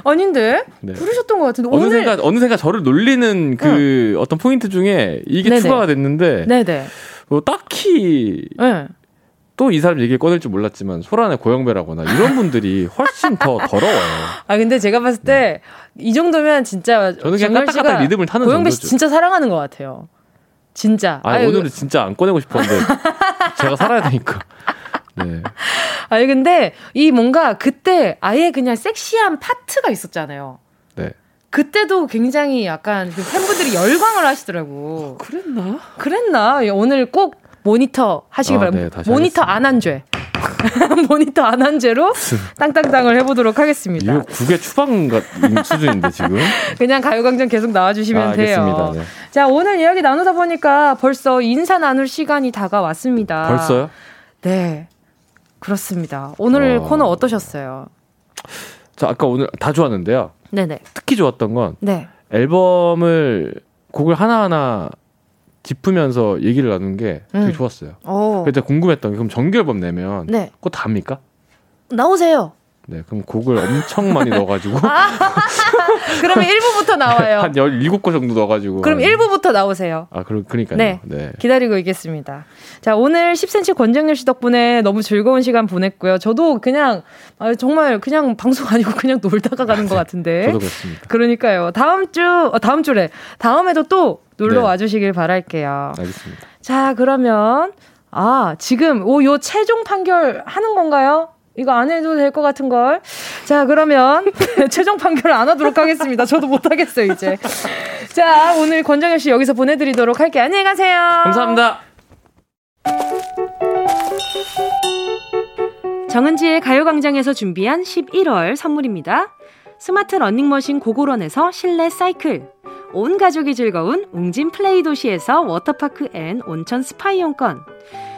아닌데? 네. 부르셨던 것 같은데 어느샌가 오늘... 어느샌가 저를 놀리는 그 응. 어떤 포인트 중에 이게 네네. 추가가 됐는데. 네네. 뭐 딱히 네. 또이 사람 얘기 꺼낼 줄 몰랐지만 소란의 고영배라거나 이런 *laughs* 분들이 훨씬 더 더러워요. 아 근데 제가 봤을 때이 네. 정도면 진짜 저는 그냥 까딱까딱 리듬을 타는 고영배 씨 진짜 사랑하는 것 같아요. 진짜. 아 오늘은 진짜 안 꺼내고 싶었는데 *laughs* 제가 살아야 되니까. 네. 아니 근데 이 뭔가 그때 아예 그냥 섹시한 파트가 있었잖아요. 네. 그때도 굉장히 약간 그 팬분들이 열광을 하시더라고. 아, 그랬나? 그랬나? 오늘 꼭 모니터 하시기 아, 바랍니다. 네, *laughs* 모니터 안 한 죄. 모니터 안한 채로 땅땅땅을 해보도록 하겠습니다. 이거 국의 추방 같은 수준인데 지금. *laughs* 그냥 가요광장 계속 나와주시면 아, 돼요. 네. 자 오늘 이야기 나누다 보니까 벌써 인사 나눌 시간이 다가왔습니다. 벌써요? 네. 그렇습니다. 오늘 어... 코너 어떠셨어요? 자, 아까 오늘 다 좋았는데요. 네네. 특히 좋았던 건 네. 앨범을 곡을 하나하나 짚으면서 얘기를 나눈 게 되게 음. 좋았어요. 그래서 궁금했던 게 그럼 정규 앨범 내면 네. 그거 다 합니까? 나오세요. 네, 그럼 곡을 엄청 많이 넣어가지고. 아, 그러면 1부부터 나와요. 한 17곡 정도 넣어가지고. 그럼 1부부터 나오세요. 아, 그, 그러니까요. 네, 네. 기다리고 있겠습니다. 자, 오늘 10cm 권정열 씨 덕분에 너무 즐거운 시간 보냈고요. 저도 그냥, 아, 정말 그냥 방송 아니고 그냥 놀다가 가는 것 같은데. 저도 그렇습니다. 그러니까요. 다음 주, 어, 다음 주래. 다음에도 또 놀러 네. 와주시길 바랄게요. 알겠습니다. 자, 그러면, 아, 지금, 오, 요 최종 판결 하는 건가요? 이거 안 해도 될 것 같은 걸. 자, 그러면 *laughs* 최종 판결을 안 하도록 하겠습니다. 저도 못 하겠어요, 이제. 자, 오늘 권정열 씨 여기서 보내 드리도록 할게요. 안녕히 가세요. 감사합니다. 정은지의 가요광장에서 준비한 11월 선물입니다. 스마트 러닝머신 고고런에서 실내 사이클. 온 가족이 즐거운 웅진 플레이 도시에서 워터파크 and 온천 스파 이용권.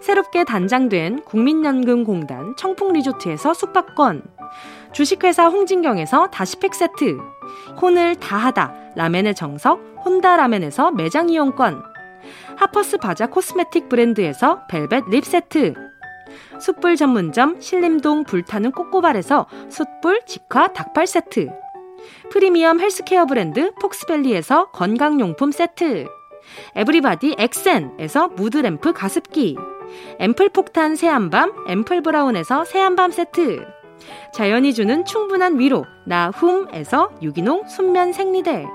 새롭게 단장된 국민연금공단 청풍리조트에서 숙박권, 주식회사 홍진경에서 다시팩 세트, 혼을 다하다 라멘의 정석 혼다 라멘에서 매장 이용권, 하퍼스 바자 코스메틱 브랜드에서 벨벳 립 세트, 숯불 전문점 신림동 불타는 꼬꼬발에서 숯불 직화 닭발 세트, 프리미엄 헬스케어 브랜드 폭스밸리에서 건강용품 세트, 에브리바디 엑센에서 무드램프 가습기, 앰플 폭탄 새한밤 앰플 브라운에서 새한밤 세트, 자연이 주는 충분한 위로 나 훔에서 유기농 순면 생리대,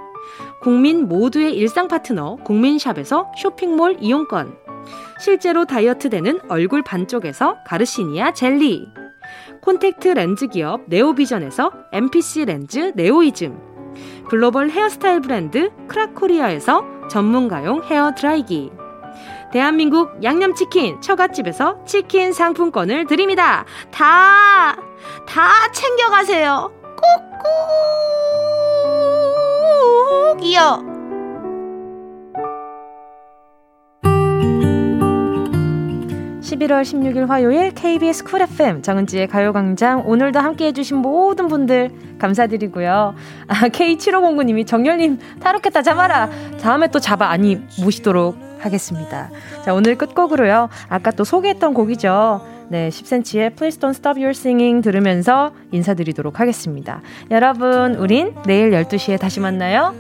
국민 모두의 일상 파트너 국민샵에서 쇼핑몰 이용권, 실제로 다이어트 되는 얼굴 반쪽에서 가르시니아 젤리, 콘택트 렌즈 기업 네오비전에서 MPC 렌즈 네오이즘, 글로벌 헤어스타일 브랜드 크라코리아에서 전문가용 헤어 드라이기, 대한민국 양념치킨 처갓집에서 치킨 상품권을 드립니다. 다, 다 챙겨가세요. 꾹꾹이요. 11월 16일 화요일 KBS 쿨 FM 정은지의 가요광장 오늘도 함께 해주신 모든 분들 감사드리고요. 아, K7509님이 정열님 타로했다 잡아라. 다음에 또 잡아 아니 모시도록 하겠습니다. 자 오늘 끝곡으로요. 아까 또 소개했던 곡이죠. 네, 10cm의 Please Don't Stop Your Singing 들으면서 인사드리도록 하겠습니다. 여러분, 우린 내일 12시에 다시 만나요.